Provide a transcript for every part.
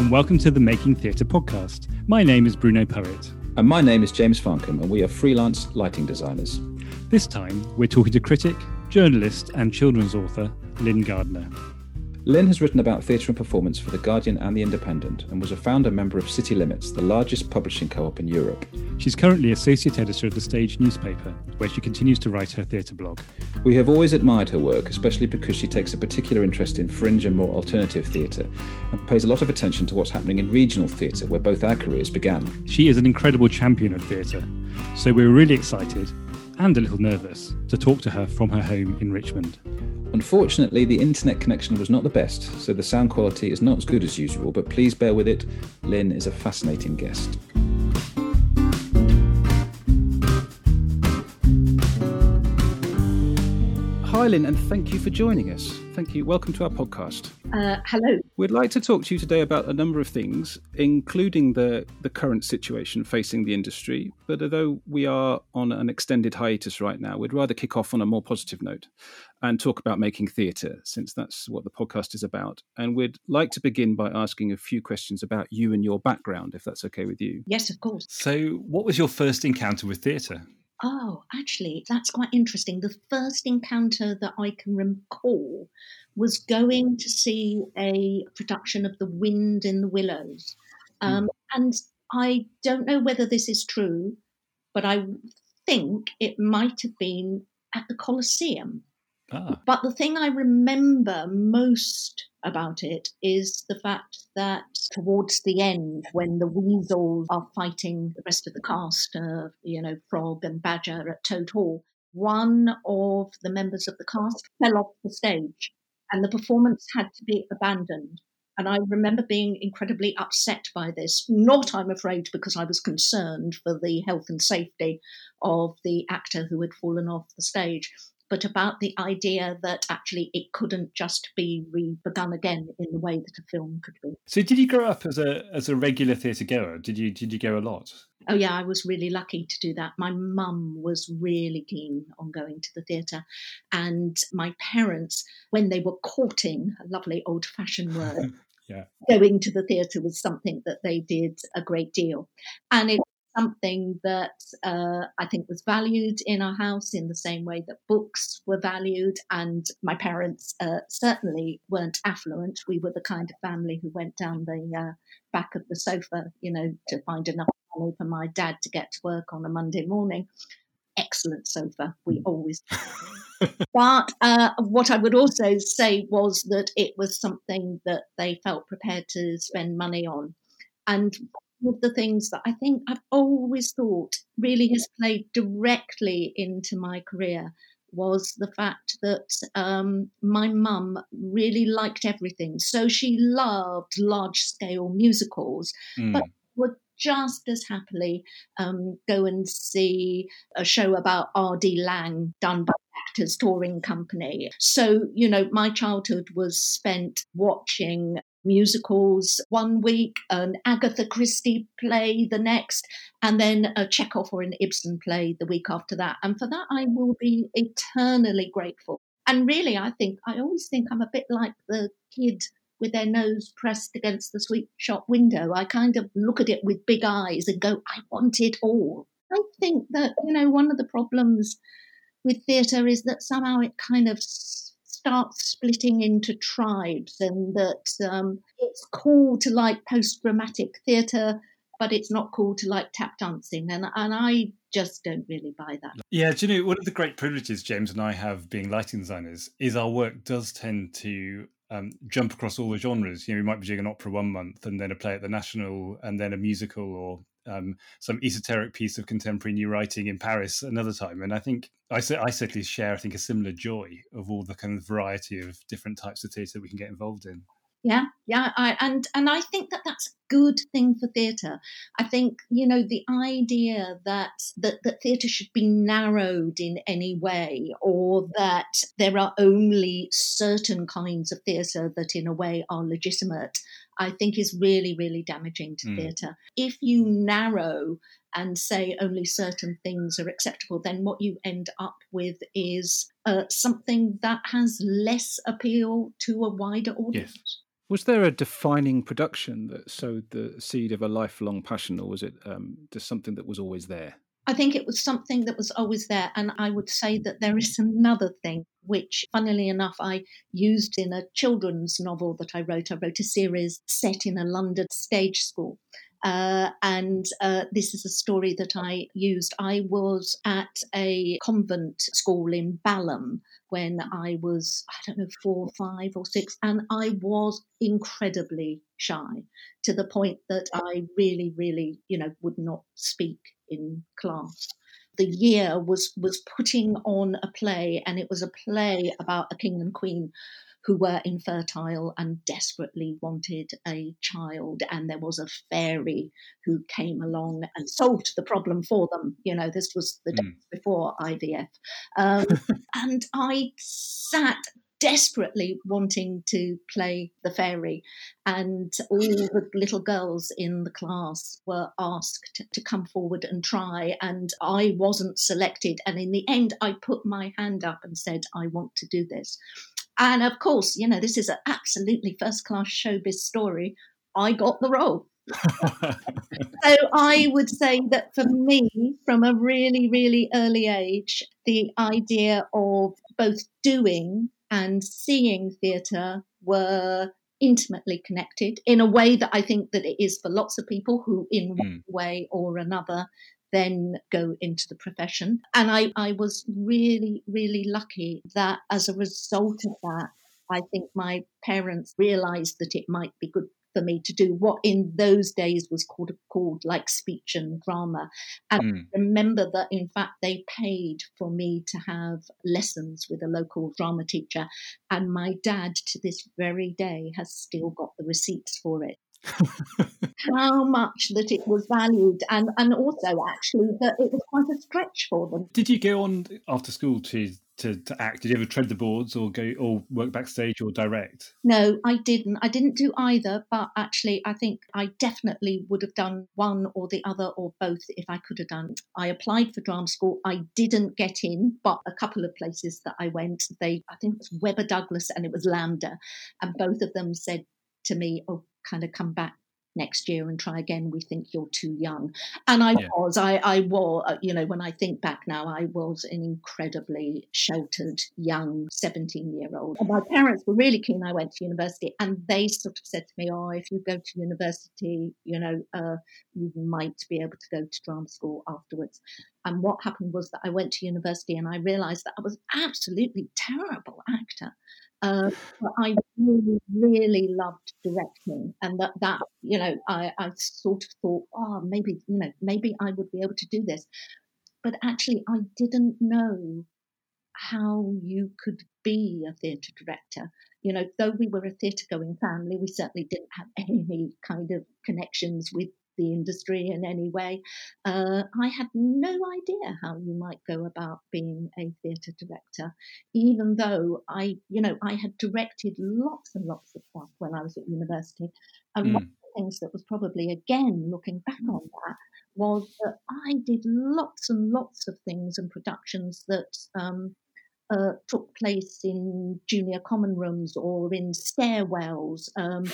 and welcome to the Making Theatre podcast. My name is Bruno Poet. And my name is James Farncombe, and we are freelance lighting designers. This time, we're talking to critic, journalist, and children's author Lyn Gardner. Lyn has written about theatre and performance for The Guardian and The Independent and was a founder member of City Limits, the largest publishing co op in Europe. She's currently associate editor of the Stage newspaper, where she continues to write her theatre blog. We have always admired her work, especially because she takes a particular interest in fringe and more alternative theatre and pays a lot of attention to what's happening in regional theatre, where both our careers began. She is an incredible champion of theatre, so we're really excited and a little nervous to talk to her from her home in Richmond. Unfortunately, the internet connection was not the best, so the sound quality is not as good as usual, but please bear with it. Lyn is a fascinating guest. Hi, Lyn, and thank you for joining us. Thank you. Welcome to our podcast. Uh, hello. We'd like to talk to you today about a number of things, including the, the current situation facing the industry. But although we are on an extended hiatus right now, we'd rather kick off on a more positive note and talk about making theatre, since that's what the podcast is about. And we'd like to begin by asking a few questions about you and your background, if that's okay with you. Yes, of course. So, what was your first encounter with theatre? Oh, actually, that's quite interesting. The first encounter that I can recall was going to see a production of The Wind in the Willows. Um, mm. And I don't know whether this is true, but I think it might have been at the Coliseum. Ah. But the thing I remember most about it is the fact that towards the end, when the weasels are fighting the rest of the cast, uh, you know, Frog and Badger at Toad Hall, one of the members of the cast fell off the stage and the performance had to be abandoned. And I remember being incredibly upset by this. Not, I'm afraid, because I was concerned for the health and safety of the actor who had fallen off the stage, but about the idea that actually it couldn't just be re-begun again in the way that a film could be. So, did you grow up as a as a regular theatre goer? Did you did you go a lot? Oh yeah, I was really lucky to do that. My mum was really keen on going to the theatre, and my parents, when they were courting, a lovely old-fashioned word. yeah. Going to the theatre was something that they did a great deal. And it something that uh, I think was valued in our house in the same way that books were valued. And my parents uh, certainly weren't affluent. We were the kind of family who went down the uh, back of the sofa, you know, to find enough money for my dad to get to work on a Monday morning. Excellent sofa, we hmm. always. but uh, what I would also say was that it was something that they felt prepared to spend money on. And one of the things that I think I've always thought really has played directly into my career was the fact that um, my mum really liked everything. So she loved large scale musicals, mm. but would just as happily um, go and see a show about R.D. Laing done by Actors Touring Company. So, you know, my childhood was spent watching musicals one week, an Agatha Christie play the next, and then a Chekhov or an Ibsen play the week after that. And for that, I will be eternally grateful. And really, I think, I always think I'm a bit like the kid with their nose pressed against the sweet shop window. I kind of look at it with big eyes and go, I want it all. I think that, you know, one of the problems with theatre is that somehow it kind of starts splitting into tribes and that um, it's cool to like post dramatic theatre, but it's not cool to like tap dancing. And, and I just don't really buy that. Yeah, do you know, one of the great privileges James and I have being lighting designers is our work does tend to um, jump across all the genres. You know, we might be doing an opera one month and then a play at the National and then a musical or um, some esoteric piece of contemporary new writing in Paris another time. And I think I, I certainly share, I think, a similar joy of all the kind of variety of different types of theatre we can get involved in. Yeah, yeah, I, and and I think that that's a good thing for theatre. I think you know the idea that that that theatre should be narrowed in any way, or that there are only certain kinds of theatre that, in a way, are legitimate. I think is really, really damaging to mm. theatre. If you narrow and say only certain things are acceptable, then what you end up with is uh, something that has less appeal to a wider audience. Yes. Was there a defining production that sowed the seed of a lifelong passion, or was it um, just something that was always there? I think it was something that was always there. And I would say that there is another thing, which, funnily enough, I used in a children's novel that I wrote. I wrote a series set in a London stage school. Uh, and uh, this is a story that I used. I was at a convent school in Balham when I was, I don't know, four, five, or six, and I was incredibly shy to the point that I really, really, you know, would not speak in class. The year was was putting on a play, and it was a play about a king and queen who were infertile and desperately wanted a child. And there was a fairy who came along and solved the problem for them. You know, this was the mm. before IVF. Um, and I sat desperately wanting to play the fairy. And all the little girls in the class were asked to come forward and try. And I wasn't selected. And in the end, I put my hand up and said, I want to do this. And of course, you know, this is an absolutely first class showbiz story. I got the role. so I would say that for me, from a really, really early age, the idea of both doing and seeing theatre were intimately connected in a way that I think that it is for lots of people who, in one mm. way or another, then go into the profession. And I, I was really, really lucky that as a result of that, I think my parents realized that it might be good for me to do what in those days was called called like speech and drama. And mm. remember that in fact they paid for me to have lessons with a local drama teacher. And my dad to this very day has still got the receipts for it how much that it was valued and and also actually that it was quite a stretch for them did you go on after school to to, to act. Did you ever tread the boards or go or work backstage or direct? No i didn't. I didn't do either but actually i think i definitely would have done one or the other or both if i could have done. I applied for drama school. I didn't get in but a couple of places that i went they i think it was webber douglas and it was LAMDA and both of them said to me oh kind of come back next year and try again we think you're too young. And i yeah. was i i was uh, you know when i think back now i was an incredibly sheltered young 17 year old and my parents were really keen i went to university and they sort of said to me oh if you go to university you know uh, you might be able to go to drama school afterwards. And what happened was that i went to university and i realized that i was absolutely terrible actor uh, I really, really loved directing, and that that you know, I, I sort of thought, oh, maybe you know, maybe I would be able to do this, but actually, I didn't know how you could be a theatre director. You know, though we were a theatre going family, we certainly didn't have any kind of connections with the industry in any way. Uh, I had no idea how you might go about being a theatre director, even though I, you know, I had directed lots and lots of stuff when I was at university. And mm. one of the things that was probably, again, looking back on that, was that I did lots and lots of things and productions that um, uh, took place in junior common rooms or in stairwells. Um,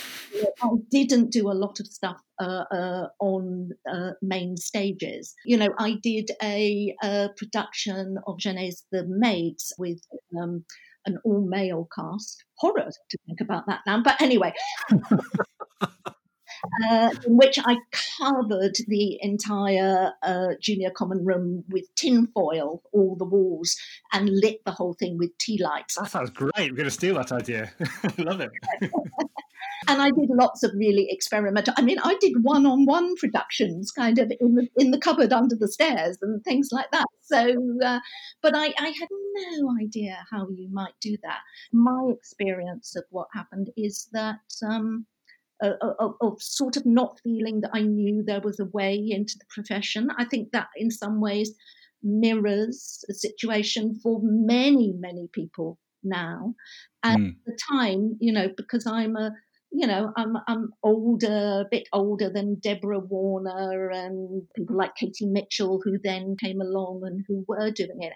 I didn't do a lot of stuff uh, uh, on uh, main stages. You know, I did a, a production of Genet's The Maids with. Um, an all male cast. Horror to think about that now. But anyway, uh, in which I covered the entire uh, junior common room with tinfoil, all the walls, and lit the whole thing with tea lights. That sounds great. We're going to steal that idea. Love it. and I did lots of really experimental. I mean, I did one-on-one productions, kind of in the in the cupboard under the stairs and things like that. So, uh, but I, I had no idea how you might do that. My experience of what happened is that. Um, of, of, sort of not feeling that I knew there was a way into the profession. I think that in some ways mirrors a situation for many, many people now. And mm. at the time, you know, because I'm a you know, I'm I'm older, a bit older than Deborah Warner and people like Katie Mitchell, who then came along and who were doing it.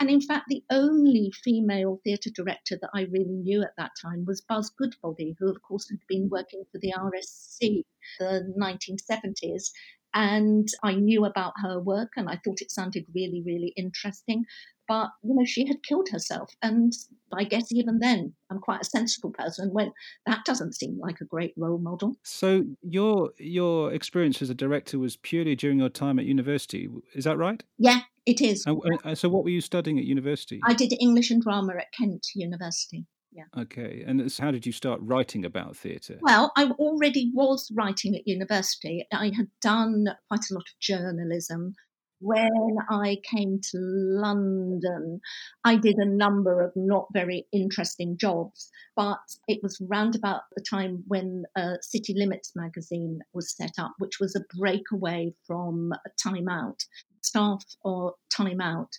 And in fact, the only female theatre director that I really knew at that time was Buzz Goodbody, who of course had been working for the RSC the 1970s and I knew about her work and I thought it sounded really, really interesting. But you know, she had killed herself, and I guess even then, I'm quite a sensible person. When that doesn't seem like a great role model. So your your experience as a director was purely during your time at university, is that right? Yeah, it is. And, so, what were you studying at university? I did English and drama at Kent University. Yeah. Okay. And how did you start writing about theatre? Well, I already was writing at university. I had done quite a lot of journalism. When I came to London, I did a number of not very interesting jobs, but it was round about the time when uh, City Limits magazine was set up, which was a breakaway from Time Out. Staff or Time Out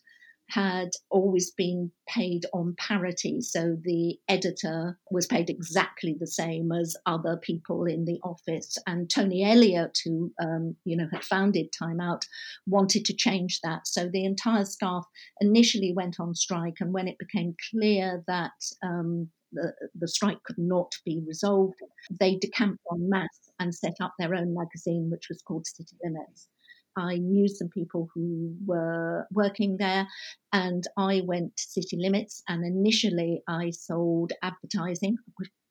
had always been paid on parity. So the editor was paid exactly the same as other people in the office. And Tony Elliott, who um, you know had founded Time Out, wanted to change that. So the entire staff initially went on strike, and when it became clear that um, the, the strike could not be resolved, they decamped en masse and set up their own magazine, which was called City Limits. I knew some people who were working there, and I went to City Limits. And initially, I sold advertising,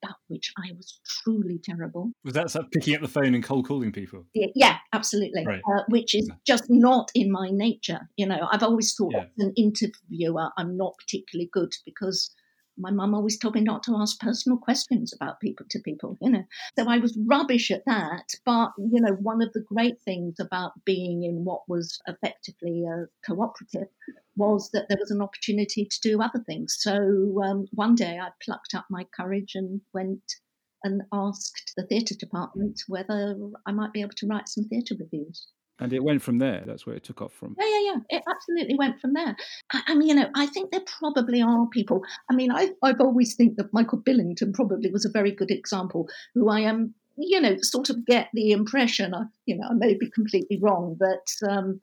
about which I was truly terrible. Was that picking up the phone and cold calling people? Yeah, absolutely. Right. Uh, which is just not in my nature. You know, I've always thought yeah. as an interviewer, I'm not particularly good because my mum always told me not to ask personal questions about people to people, you know. So I was rubbish at that. But, you know, one of the great things about being in what was effectively a cooperative was that there was an opportunity to do other things. So um, one day I plucked up my courage and went and asked the theatre department whether I might be able to write some theatre reviews. And it went from there. That's where it took off from. Yeah, yeah, yeah. It absolutely went from there. I, I mean, you know, I think there probably are people. I mean, I, I've always think that Michael Billington probably was a very good example, who I am you know, sort of get the impression, I, you know, I may be completely wrong, but, um,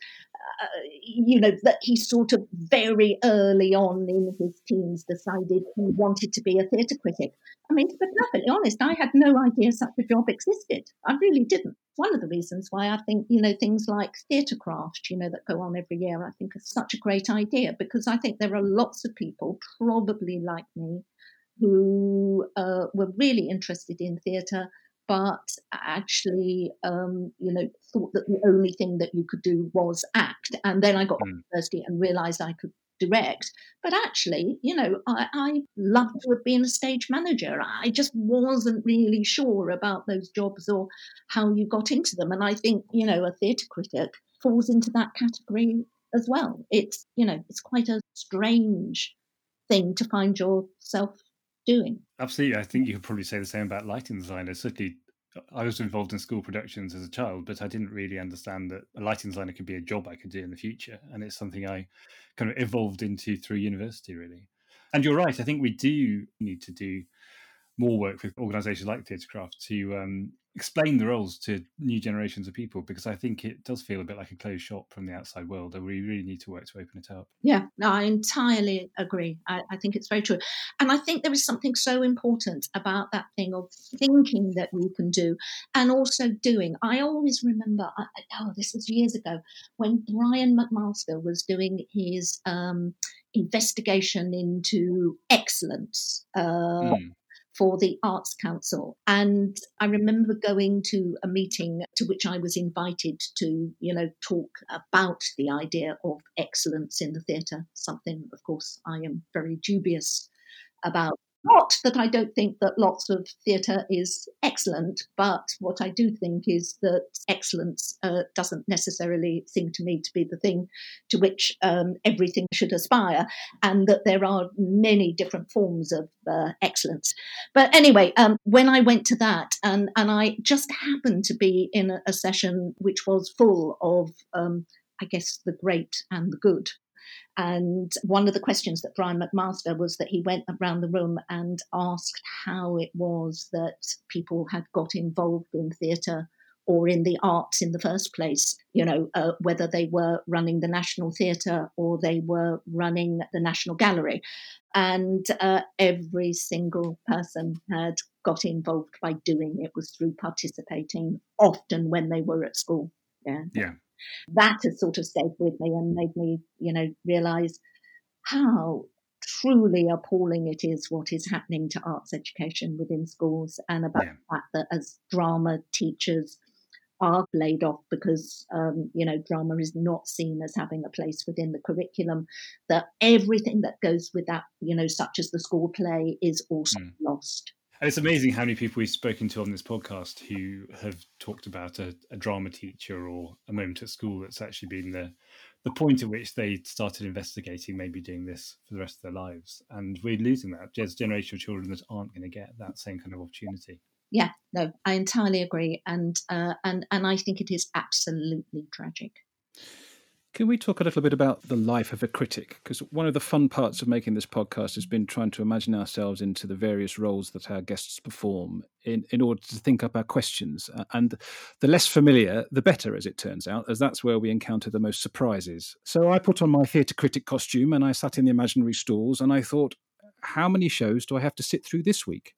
uh, you know, that he sort of very early on in his teens decided he wanted to be a theatre critic. I mean, to be perfectly honest, I had no idea such a job existed. I really didn't. One of the reasons why I think, you know, things like Theatrecraft, you know, that go on every year, I think is such a great idea because I think there are lots of people, probably like me, who uh, were really interested in theatre but actually, um, you know, thought that the only thing that you could do was act. And then I got mm. to university and realised I could direct. But actually, you know, I, I loved to have been a stage manager. I just wasn't really sure about those jobs or how you got into them. And I think, you know, a theatre critic falls into that category as well. It's, you know, it's quite a strange thing to find yourself doing. Absolutely. I think you could probably say the same about lighting designers. Certainly, I was involved in school productions as a child, but I didn't really understand that a lighting designer could be a job I could do in the future. And it's something I kind of evolved into through university, really. And you're right. I think we do need to do more work with organisations like Theatrecraft to um, explain the roles to new generations of people because I think it does feel a bit like a closed shop from the outside world and we really need to work to open it up. Yeah, no, I entirely agree. I, I, think it's very true. And I think there is something so important about that thing of thinking that we can do and also doing. I always remember, I, oh, this was years ago, when Brian McMaster was doing his um, investigation into excellence. Uh, mm for the Arts Council. And I remember going to a meeting to which I was invited to, you know, talk about the idea of excellence in the theatre, something, of course, I am very dubious about. Not that I don't think that lots of theatre is excellent, but what I do think is that excellence uh, doesn't necessarily seem to me to be the thing to which um, everything should aspire, and that there are many different forms of uh, excellence. But anyway, um, when I went to that, and, and I just happened to be in a, a session which was full of, um, I guess, the great and the good And one of the questions that Brian McMaster was that he went around the room and asked how it was that people had got involved in theatre or in the arts in the first place, you know, uh, whether they were running the National Theatre or they were running the National Gallery. And uh, every single person had got involved by doing it was through participating, often when they were at school. Yeah. Yeah. That has sort of stayed with me and made me, you know, realize how truly appalling it is what is happening to arts education within schools and about yeah. the fact that as drama teachers are laid off because um, you know drama is not seen as having a place within the curriculum that everything that goes with that you know such as the school play is also mm. lost it's amazing how many people we've spoken to on this podcast who have talked about a, a drama teacher or a moment at school that's actually been the the point at which they started investigating maybe doing this for the rest of their lives. And we're losing that. There's a generation of children that aren't going to get that same kind of opportunity. Yeah, no, I entirely agree, and uh, and and I think it is absolutely tragic. Can we talk a little bit about the life of a critic? Because one of the fun parts of making this podcast has been trying to imagine ourselves into the various roles that our guests perform in, in order to think up our questions. And the less familiar, the better, as it turns out, as that's where we encounter the most surprises. So I put on my theatre critic costume and I sat in the imaginary stalls and I thought, how many shows do I have to sit through this week?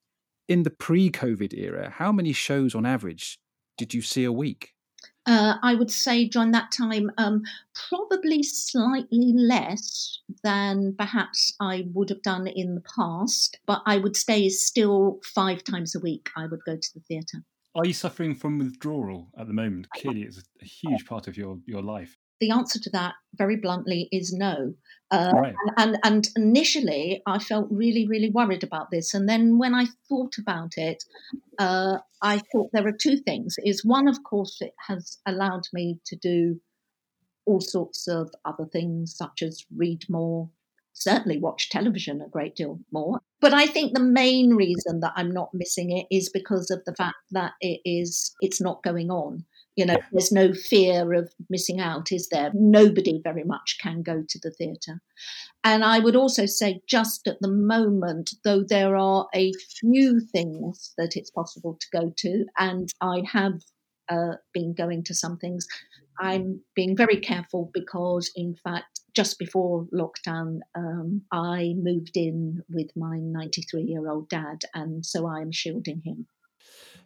in the pre-COVID era, how many shows on average did you see a week? Uh, I would say during that time, um, probably slightly less than perhaps I would have done in the past, but I would say still five times a week I would go to the theatre. Are you suffering from withdrawal at the moment? Clearly, it's a huge part of your, your life. The answer to that, very bluntly, is no. Uh, right. and, and, and initially, I felt really, really worried about this. And then when I thought about it, uh, I thought there are two things. Is one, of course, it has allowed me to do all sorts of other things, such as read more, certainly watch television a great deal more. But I think the main reason that I'm not missing it is because of the fact that it is it's not going on. You know, there's no fear of missing out, is there? Nobody very much can go to the theatre. And I would also say, just at the moment, though there are a few things that it's possible to go to, and I have uh, been going to some things, I'm being very careful because, in fact, just before lockdown, um, I moved in with my 93 year old dad, and so I am shielding him.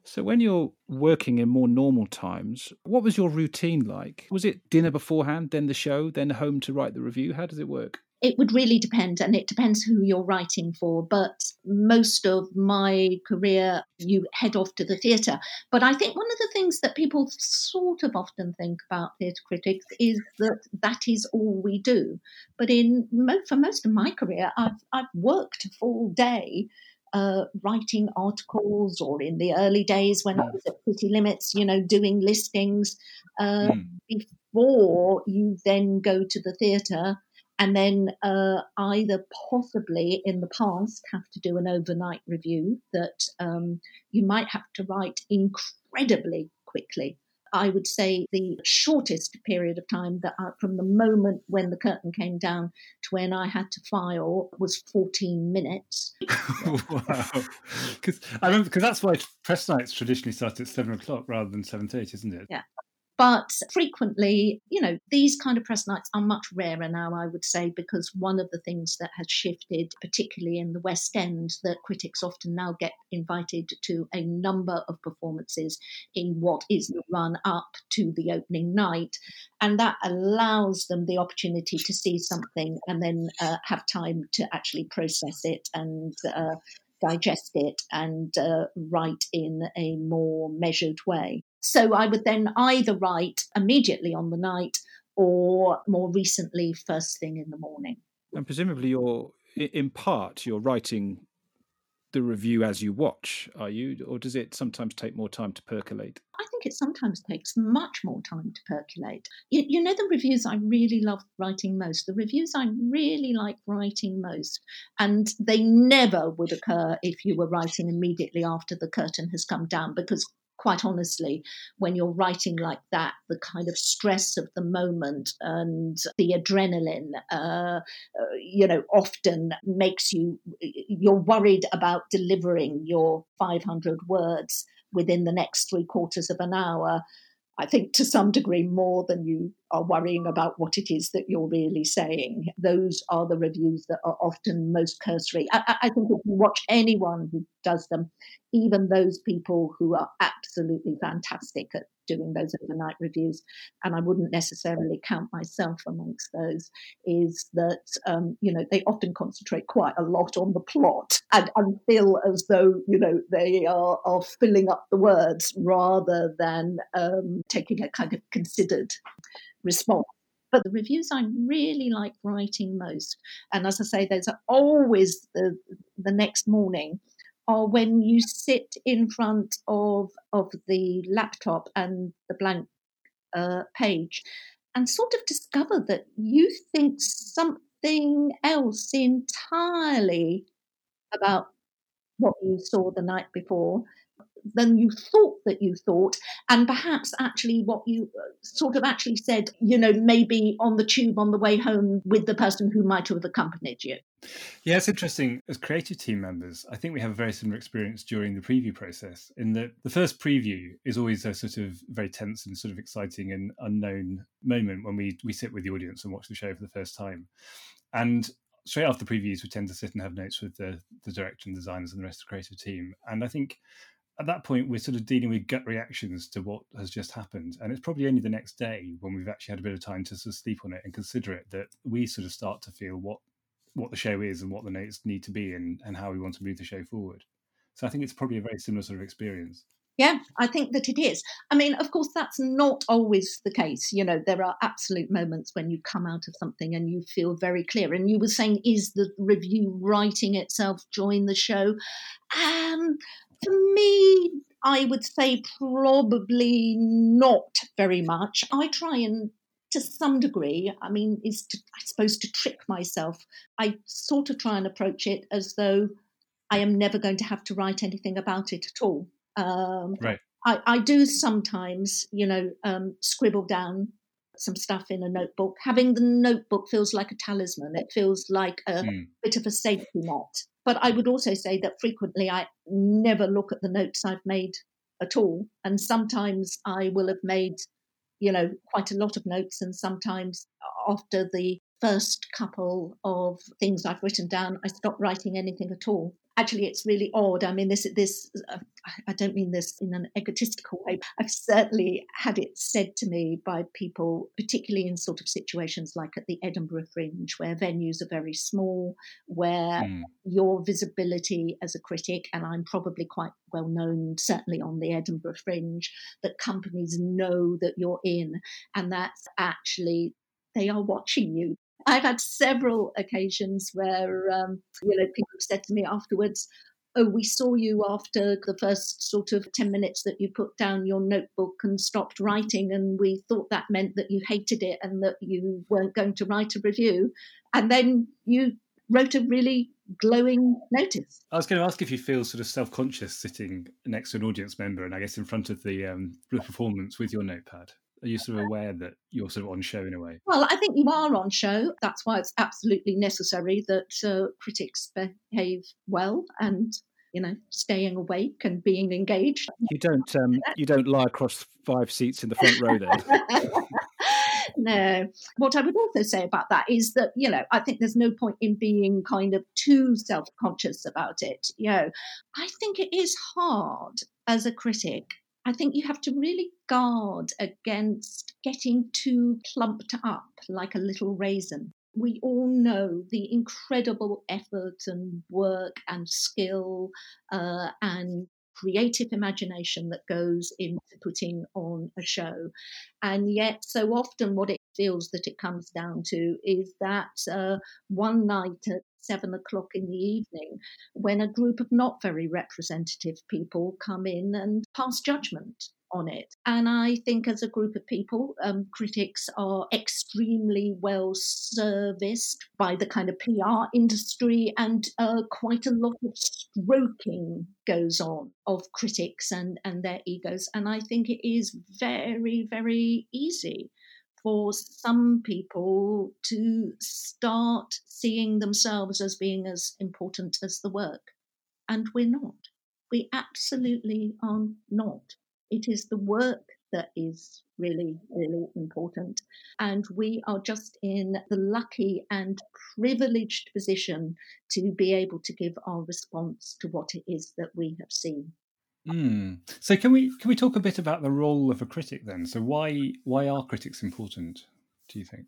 So, when you're working in more normal times, what was your routine like? Was it dinner beforehand, then the show, then home to write the review? How does it work? It would really depend, and it depends who you're writing for. But most of my career, you head off to the theatre. But I think one of the things that people sort of often think about theatre critics is that that is all we do. But in for most of my career, I've I've worked full day uh, writing articles or in the early days when I hmm. was at City Limits, you know, doing listings uh, mm. before you then go to the theatre and then uh, either possibly in the past have to do an overnight review that um, you might have to write incredibly quickly. I would say the shortest period of time that I, from the moment when the curtain came down to when I had to file was 14 minutes. wow. Because I remember, because that's why press nights traditionally start at seven o'clock rather than 7.30, isn't it? Yeah. But frequently, you know, these kind of press nights are much rarer now, I would say, because one of the things that has shifted, particularly in the West End, that critics often now get invited to a number of performances in what is the run up to the opening night. And that allows them the opportunity to see something and then uh, have time to actually process it and uh, digest it and uh, write in a more measured way. So I would then either write immediately on the night or more recently, first thing in the morning. And presumably, you're in part you're writing the review as you watch, are you? Or does it sometimes take more time to percolate? I think it sometimes takes much more time to percolate. You, you, know, the reviews I really love writing most, the reviews I really like writing most, and they never would occur if you were writing immediately after the curtain has come down because quite honestly, when you're writing like that, the kind of stress of the moment and the adrenaline, uh, uh, you know, often makes you, you're worried about delivering your 500 words within the next three quarters of an hour. I think to some degree more than you are worrying about what it is that you're really saying. Those are the reviews that are often most cursory. I, I think if you watch anyone who does them, even those people who are absolutely fantastic at doing those overnight reviews, and I wouldn't necessarily count myself amongst those, is that um, you know they often concentrate quite a lot on the plot and, and feel as though you know they are are filling up the words rather than um, taking a kind of considered response. But the reviews I really like writing most, and as I say, there's always the the next morning are when you sit in front of of the laptop and the blank uh, page and sort of discover that you think something else entirely about what you saw the night before than you thought that you thought, and perhaps actually what you uh, sort of actually said, you know, maybe on the tube on the way home with the person who might have accompanied you. Yeah, it's interesting. As creative team members, I think we have a very similar experience during the preview process. In that the first preview is always a sort of very tense and sort of exciting and unknown moment when we we sit with the audience and watch the show for the first time. And straight after previews, we tend to sit and have notes with the the director and designers and the rest of the creative team. And I think at that point we're sort of dealing with gut reactions to what has just happened and it's probably only the next day when we've actually had a bit of time to sort of sleep on it and consider it that we sort of start to feel what what the show is and what the notes need to be and, and how we want to move the show forward so i think it's probably a very similar sort of experience yeah, I think that it is. I mean, of course, that's not always the case. You know, there are absolute moments when you come out of something and you feel very clear. And you were saying, is the review writing itself join the show? Um, for me, I would say probably not very much. I try and to some degree, I mean, is to, I suppose to trick myself. I sort of try and approach it as though I am never going to have to write anything about it at all. Um, right. I, I, do sometimes, you know, um, scribble down some stuff in a notebook. Having the notebook feels like a talisman. It feels like a mm. bit of a safety net. But I would also say that frequently I never look at the notes I've made at all. And sometimes I will have made, you know, quite a lot of notes. And sometimes after the first couple of things I've written down, I stop writing anything at all actually it's really odd. I mean this this uh, i don't mean this in an egotistical way. I've certainly had it said to me by people particularly in sort of situations like at the edinburgh fringe where venues are very small where mm. your visibility as a critic and i'm probably quite well known certainly on the edinburgh fringe that companies know that you're in and that's actually they are watching you I've had several occasions where um, you know people have said to me afterwards, "Oh, we saw you after the first sort of ten minutes that you put down your notebook and stopped writing, and we thought that meant that you hated it and that you weren't going to write a review, and then you wrote a really glowing notice." I was going to ask if you feel sort of self-conscious sitting next to an audience member, and I guess in front of the um, the performance with your notepad. Are you sort of aware that you're sort of on show in a way? Well, I think you are on show. That's why it's absolutely necessary that uh, critics behave well and you know staying awake and being engaged. You don't um, you don't lie across five seats in the front row then. no. What I would also say about that is that, you know, I think there's no point in being kind of too self conscious about it. You know, I think it is hard as a critic I think you have to really guard against getting too plumped up like a little raisin. We all know the incredible effort and work and skill uh, and creative imagination that goes into putting on a show. And yet, so often, what it feels that it comes down to is that uh, one night at seven o'clock in the evening when a group of not very representative people come in and pass judgment on it. And I think as a group of people, um, critics are extremely well serviced by the kind of PR industry, and uh, quite a lot of stroking goes on of critics and, and their egos. And I think it is very, very easy for some people to start seeing themselves as being as important as the work. And we're not. We absolutely are not. It is the work that is really, really important. And we are just in the lucky and privileged position to be able to give our response to what it is that we have seen. Mm. So can we can we talk a bit about the role of a critic then? So why why are critics important? Do you think?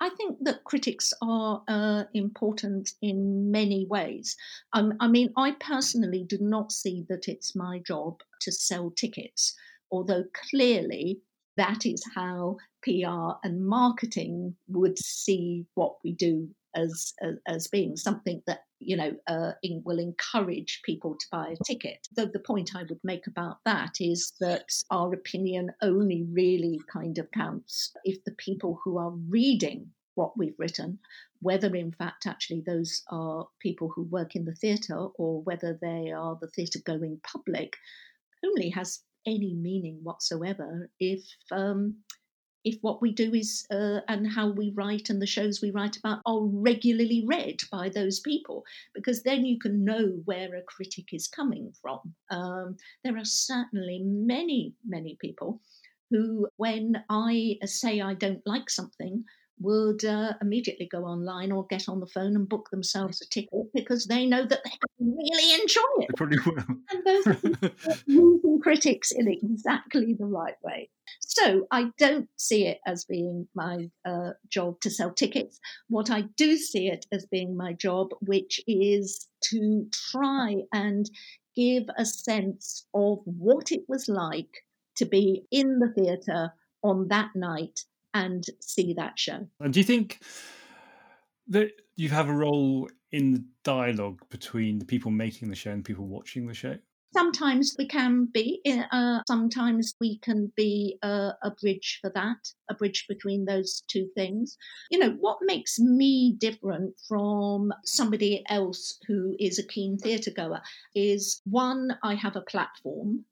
I think that critics are uh, important in many ways. Um, I mean, I personally do not see that it's my job to sell tickets, although clearly that is how PR and marketing would see what we do as as, as being something that you know uh, in, will encourage people to buy a ticket. Though the point I would make about that is that our opinion only really kind of counts if the people who are reading what we've written, whether in fact actually those are people who work in the theatre or whether they are the theatre going public, only has any meaning whatsoever if um, if what we do is uh, and how we write and the shows we write about are regularly read by those people, because then you can know where a critic is coming from. Um, there are certainly many, many people who, when I say I don't like something, would uh, immediately go online or get on the phone and book themselves a ticket because they know that they really enjoy it. They probably will. And those are using critics in exactly the right way. So I don't see it as being my uh, job to sell tickets. What I do see it as being my job, which is to try and give a sense of what it was like to be in the theatre on that night and see that show. And do you think that you have a role in the dialogue between the people making the show and people watching the show? Sometimes we can be, uh, sometimes we can be uh, a bridge for that, a bridge between those two things. You know, what makes me different from somebody else who is a keen theatre goer is one, I have a platform.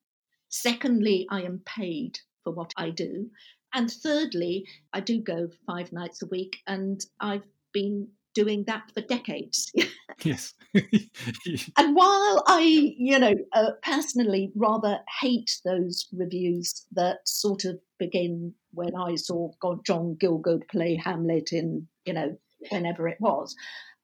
Secondly, I am paid for what I do. And thirdly, I do go five nights a week, and I've been doing that for decades. yes. and while I, you know, uh, personally rather hate those reviews that sort of begin when I saw John Gielgud play Hamlet in, you know, whenever it was,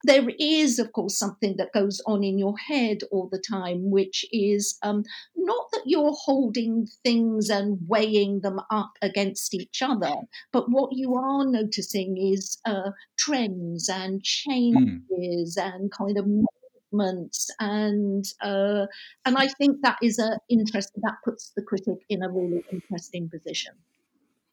there is, of course, something that goes on in your head all the time, which is um, not that you're holding things and weighing them up against each other, but what you are noticing is uh, trends and hmm. changes mm. and kind of movements and uh, and I think that is a interest that puts the critic in a really interesting position.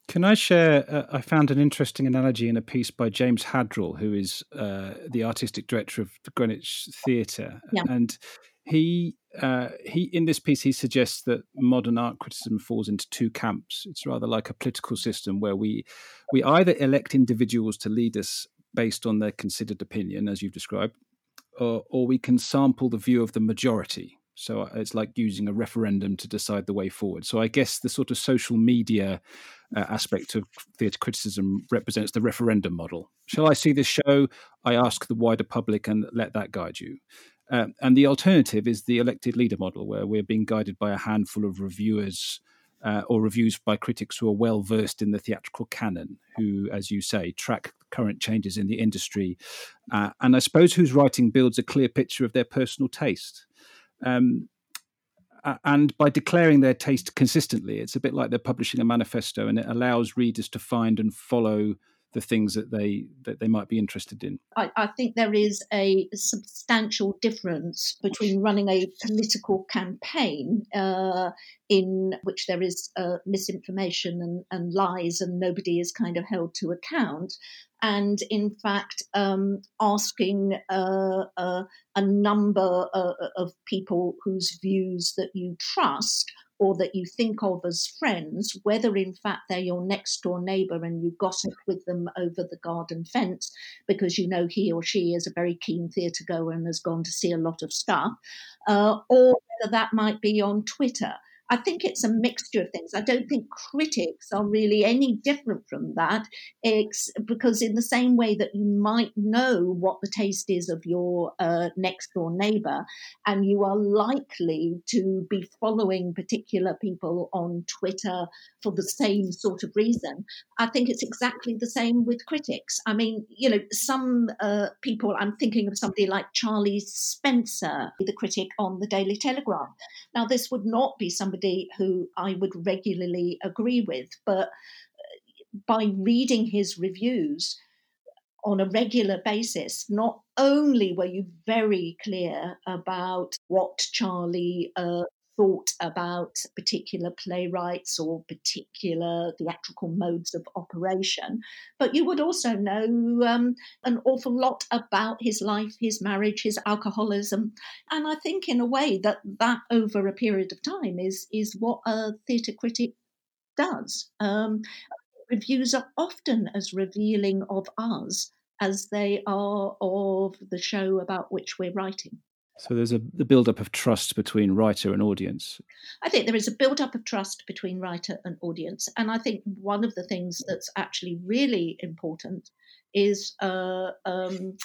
Can I share? Uh, I found an interesting analogy in a piece by James Haddrell, who is uh, the artistic director of the Greenwich Theatre, yeah. and he uh, he in this piece he suggests that modern art criticism falls into two camps. It's rather like a political system where we we either elect individuals to lead us based on their considered opinion, as you've described, or, or we can sample the view of the majority so uh, it's like using a referendum to decide the way forward. So I guess the sort of social media uh, aspect of theatre criticism represents the referendum model. Shall I see this show? I ask the wider public and let that guide you. Uh, and the alternative is the elected leader model, where we're being guided by a handful of reviewers uh, or reviews by critics who are well versed in the theatrical canon, who, as you say, track current changes in the industry, uh, and I suppose whose writing builds a clear picture of their personal taste. Um, and by declaring their taste consistently, it's a bit like they're publishing a manifesto, and it allows readers to find and follow the things that they that they might be interested in. I, I, think there is a substantial difference between running a political campaign uh, in which there is uh, misinformation and, and, lies, and nobody is kind of held to account, and in fact um, asking uh, uh a number uh, of people whose views that you trust or that you think of as friends, whether in fact they're your next door neighbour and you gossip with them over the garden fence because you know he or she is a very keen theatre goer and has gone to see a lot of stuff, uh, or whether that might be on Twitter. I think it's a mixture of things. I don't think critics are really any different from that, it's because in the same way that you might know what the taste is of your uh, next door neighbor, and you are likely to be following particular people on Twitter for the same sort of reason, I think it's exactly the same with critics. I mean, you know, some uh, people, I'm thinking of somebody like Charlie Spencer, the critic on the Daily Telegraph. Now, this would not be somebody somebody who I would regularly agree with, but uh, by reading his reviews on a regular basis, not only were you very clear about what Charlie uh, thought about particular playwrights or particular theatrical modes of operation, but you would also know um, an awful lot about his life, his marriage, his alcoholism, and I think in a way that that over a period of time is is what a theatre critic does. Um, reviews are often as revealing of us as they are of the show about which we're writing. So there's a the build-up of trust between writer and audience. I think there is a build-up of trust between writer and audience, and I think one of the things that's actually really important is uh, um,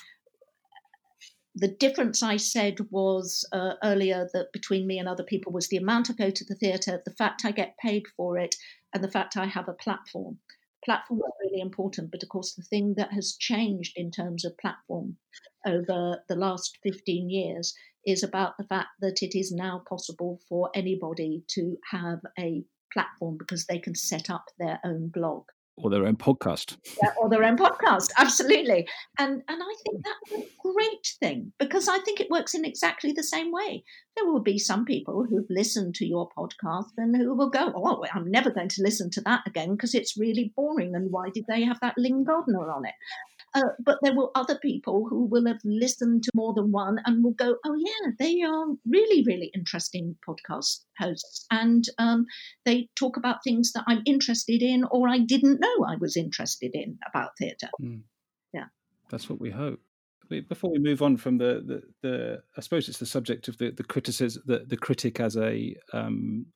the difference I said was uh, earlier that between me and other people was the amount I go to the theatre, the fact I get paid for it, and the fact I have a platform. Platform is really important, but of course, the thing that has changed in terms of platform over the last 15 years is about the fact that it is now possible for anybody to have a platform because they can set up their own blog or their own podcast. Yeah, or their own podcast absolutely. And and i think that's a great thing because i think it works in exactly the same way. There will be some people who've listened to your podcast and who will go oh i'm never going to listen to that again because it's really boring and why did they have that Lyn Gardner on it uh, but there will other people who will have listened to more than one and will go, oh yeah, they are really, really interesting podcast hosts, and um, they talk about things that I'm interested in or I didn't know I was interested in about theatre. Mm. Yeah, that's what we hope. Before we move on from the, the, the, I suppose it's the subject of the the criticism, the, the critic as a um,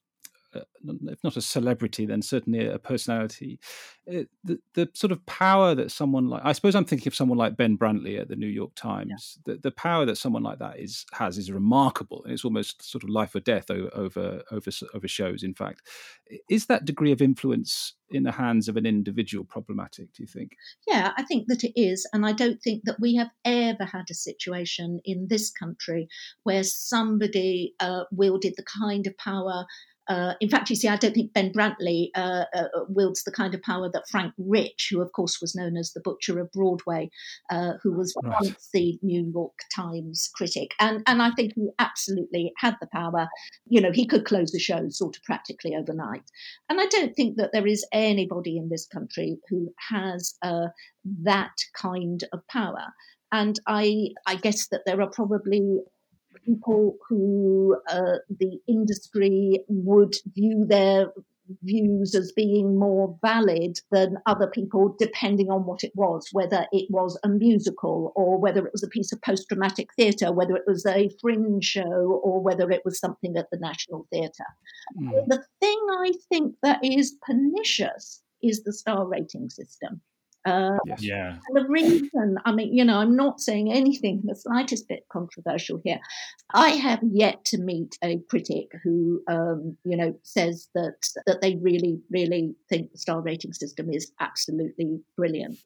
if not a celebrity, then certainly a personality. It, the, the sort of power that someone like I suppose I'm thinking of someone like Ben Brantley at the New York Times. Yeah. The, the power that someone like that is has is remarkable, and it's almost sort of life or death over over over, over shows. In fact, is that degree of influence in the hands of an individual problematic? Do you think? Yeah, I think that it is, and I don't think that we have ever had a situation in this country where somebody uh, wielded the kind of power uh, in fact, you see, I don't think Ben Brantley uh, uh, wields the kind of power that Frank Rich, who of course was known as the Butcher of Broadway, uh, who was right. once the New York Times critic, and and I think he absolutely had the power. You know, he could close the show sort of practically overnight, and I don't think that there is anybody in this country who has uh, that kind of power. And I, I guess that there are probably people who uh, the industry would view their views as being more valid than other people, depending on what it was, whether it was a musical or whether it was a piece of post dramatic theatre, whether it was a fringe show or whether it was something at the National Theatre. Mm. The thing I think that is pernicious is the star rating system. Uh, yes. Yeah. the reason, I mean, you know, I'm not saying anything the slightest bit controversial here. I have yet to meet a critic who, um, you know, says that that they really, really think the star rating system is absolutely brilliant.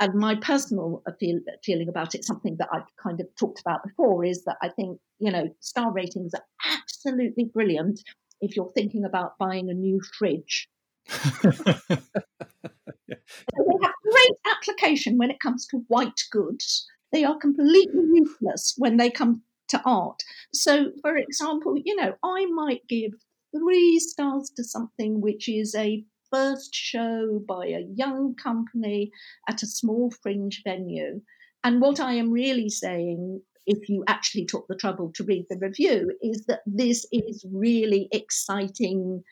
And my personal feel, feeling about it, something that I've kind of talked about before, is that I think, you know, star ratings are absolutely brilliant if you're thinking about buying a new fridge. yeah. They have great application when it comes to white goods. They are completely useless when they come to art. So, for example, you know, I might give three stars to something which is a first show by a young company at a small fringe venue. And what I am really saying if you actually took the trouble to read the review, is that this is really exciting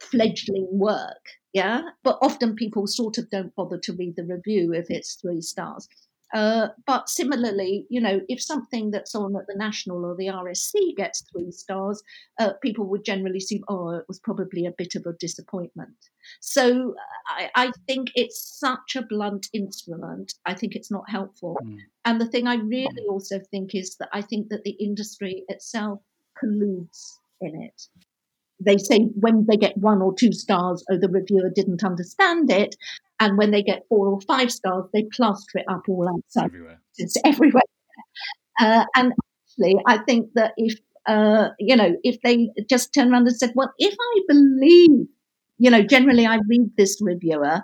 fledgling work. Yeah. But often people sort of don't bother to read the review if it's three stars. Uh, but similarly, you know, if something that's on at the National or the RSC gets three stars, uh, people would generally see, oh, it was probably a bit of a disappointment. So I, I, think it's such a blunt instrument. I think it's not helpful. Mm. And the thing I really also think is that I think that the industry itself colludes in it they say when they get one or two stars, oh, the reviewer didn't understand it. And when they get four or five stars, they plaster it up all outside. It's everywhere. It's everywhere. Uh, and actually, I think that if, uh, you know, if they just turn around and said, well, if I believe, you know, generally I read this reviewer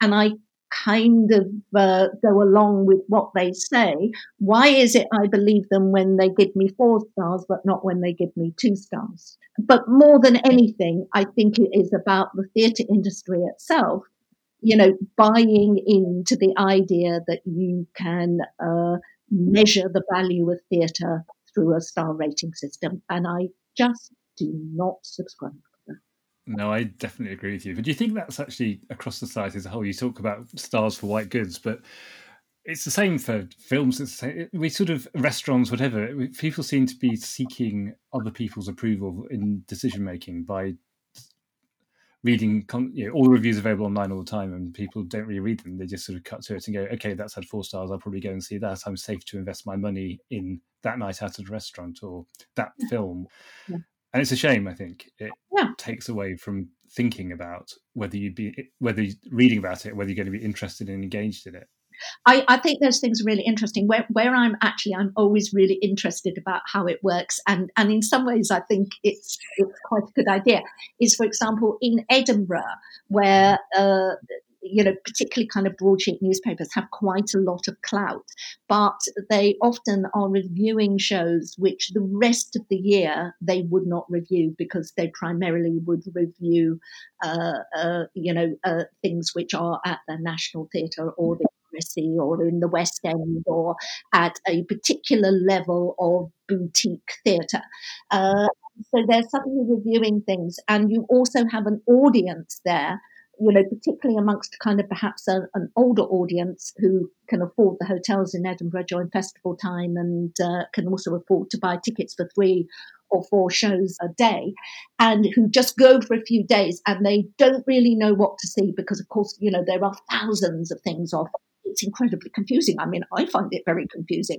and I kind of uh, go along with what they say. Why is it I believe them when they give me four stars, but not when they give me two stars? But more than anything, I think it is about the theatre industry itself, you know, buying into the idea that you can uh, measure the value of theatre through a star rating system. And I just do not subscribe. No, I definitely agree with you. But do you think that's actually across society as a whole? You talk about stars for white goods, but it's the same for films. It's same, we sort of restaurants, whatever. People seem to be seeking other people's approval in decision making by reading you know, all the reviews available online all the time, and people don't really read them. They just sort of cut to it and go, "Okay, that's had four stars. I'll probably go and see that. I'm safe to invest my money in that night out at a restaurant or that film." Yeah and it's a shame. I think it yeah. takes away from thinking about whether you'd be whether reading about it, whether you're going to be interested and engaged in it. I, I, think those things are really interesting. Where where I'm actually, I'm always really interested about how it works, and and in some ways, I think it's it's quite a good idea. Is for example in Edinburgh, where uh, you know, particularly kind of broadsheet newspapers have quite a lot of clout, but they often are reviewing shows which the rest of the year they would not review because they primarily would review, uh, uh, you know, uh, things which are at the National Theatre or the RSC or in the West End or at a particular level of boutique theatre. Uh, so they're suddenly reviewing things, and you also have an audience there you know, particularly amongst kind of perhaps a, an older audience who can afford the hotels in Edinburgh during festival time and uh, can also afford to buy tickets for three or four shows a day and who just go for a few days and they don't really know what to see because of course you know there are thousands of things off. It's incredibly confusing. I mean i find it very confusing.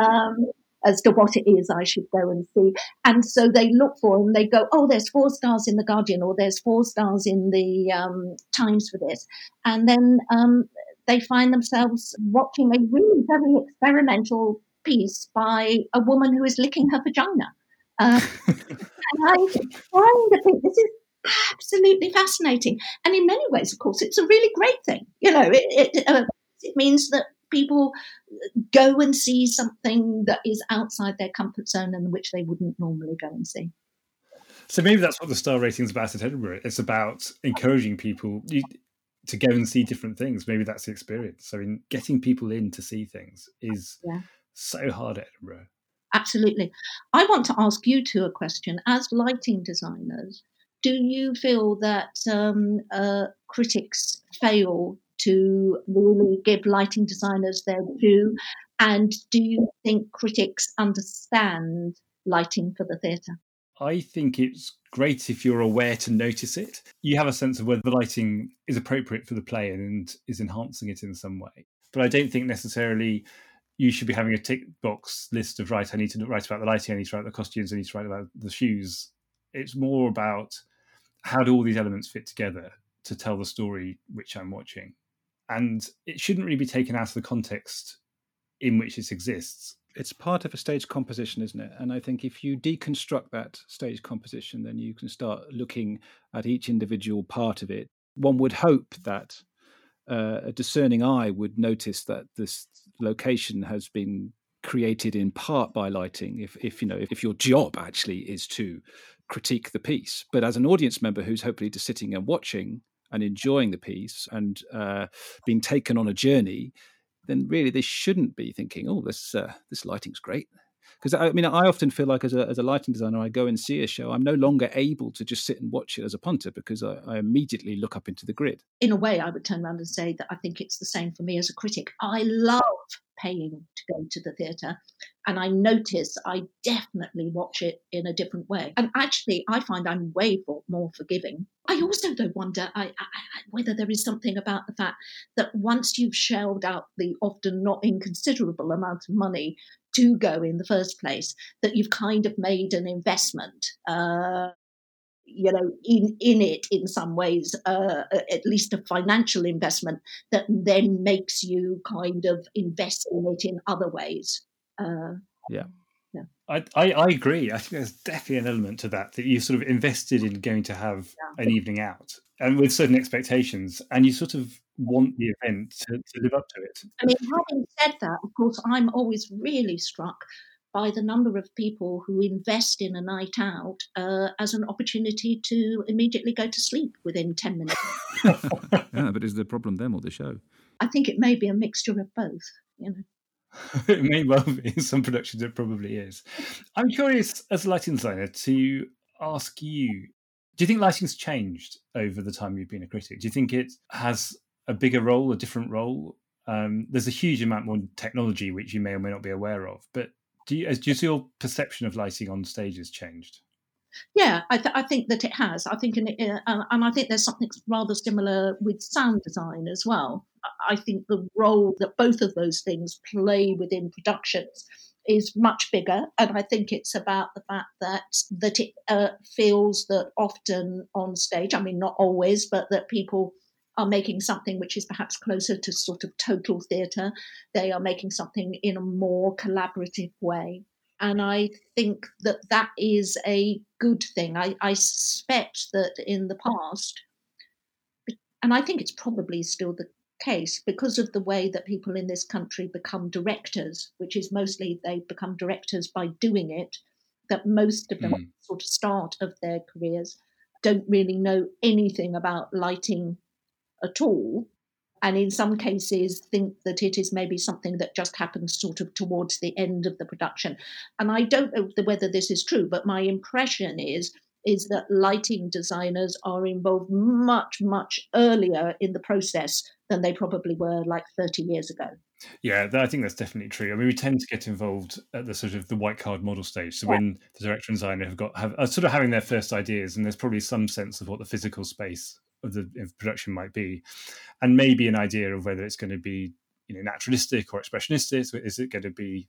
Um, as to what it is I should go and see. And so they look for and they go, oh, there's four stars in the Guardian or there's four stars in the um, Times for this. And then um, they find themselves watching a really very experimental piece by a woman who is licking her vagina. Uh, and I find to think this is absolutely fascinating. And in many ways, of course, it's a really great thing. You know, it, it, uh, it means that people go and see something that is outside their comfort zone and which they wouldn't normally go and see. So maybe that's what the star rating is about at Edinburgh. It's about encouraging people to go and see different things. Maybe that's the experience. So in getting people in to see things is yeah. so hard at Edinburgh. Absolutely. I want to ask you two a question. As lighting designers, do you feel that um, uh, critics fail to really give lighting designers their due? And do you think critics understand lighting for the theatre? I think it's great if you're aware to notice it. You have a sense of whether the lighting is appropriate for the play and is enhancing it in some way. But I don't think necessarily you should be having a tick box list of right. I need to write about the lighting. I need to write about the costumes. I need to write about the shoes. It's more about how do all these elements fit together to tell the story which I'm watching and it shouldn't really be taken out of the context in which it exists. It's part of a stage composition, isn't it? And I think if you deconstruct that stage composition, then you can start looking at each individual part of it. One would hope that uh, a discerning eye would notice that this location has been created in part by lighting if, if you know if, if your job actually is to critique the piece but as an audience member who's hopefully just sitting and watching and enjoying the piece and uh, being taken on a journey, then really they shouldn't be thinking, "Oh, this uh, this lighting's great. because I mean, I often feel like as a as a lighting designer, I go and see a show. I'm no longer able to just sit and watch it as a punter because I, I, immediately look up into the grid. In a way, I would turn around and say that I think it's the same for me as a critic. I love paying to go to the theatre, and I notice I definitely watch it in a different way. And actually, I find I'm way more forgiving. I also though wonder I, I, whether there is something about the fact that once you've shelled out the often not inconsiderable amount of money to go in the first place, that you've kind of made an investment. Uh, you know, in in it in some ways, uh, at least a financial investment that then makes you kind of invest in it in other ways. Uh, yeah. Yeah. I, I, I, agree. I think there's definitely an element to that that you sort of invested in going to have yeah. an evening out and with certain expectations, and you sort of want the event to, to live up to it. I mean, having said that, of course, I'm always really struck by the number of people who invest in a night out uh, as an opportunity to immediately go to sleep within 10 minutes. yeah, but is the problem them or the show? I think it may be a mixture of both, you know. it may well be in some productions it probably is i'm curious as a lighting designer to ask you do you think lighting's changed over the time you've been a critic do you think it has a bigger role, a different role. Um, there's a huge amount more technology which you may or may not be aware of. But do you, do you see your perception of lighting on stage has changed? Yeah, I, th- I, think that it has. I think, in, uh, and I think there's something rather similar with sound design as well. I think the role that both of those things play within productions is much bigger, and I think it's about the fact that that it uh, feels that often on stage, I mean, not always, but that people are making something which is perhaps closer to sort of total theatre. They are making something in a more collaborative way. And I think that that is a good thing. I, I suspect that in the past, and I think it's probably still the case because of the way that people in this country become directors, which is mostly they become directors by doing it, that most of them mm. sort of start of their careers don't really know anything about lighting at all. And in some cases, think that it is maybe something that just happens sort of towards the end of the production. And I don't know whether this is true, but my impression is is that lighting designers are involved much, much earlier in the process than they probably were like 30 years ago. Yeah, I think that's definitely true. I mean, we tend to get involved at the sort of the white card model stage. So yeah. when the director and designer have got have are sort of having their first ideas, and there's probably some sense of what the physical space of the of production might be, and maybe an idea of whether it's going to be you know naturalistic or expressionistic. Is it going to be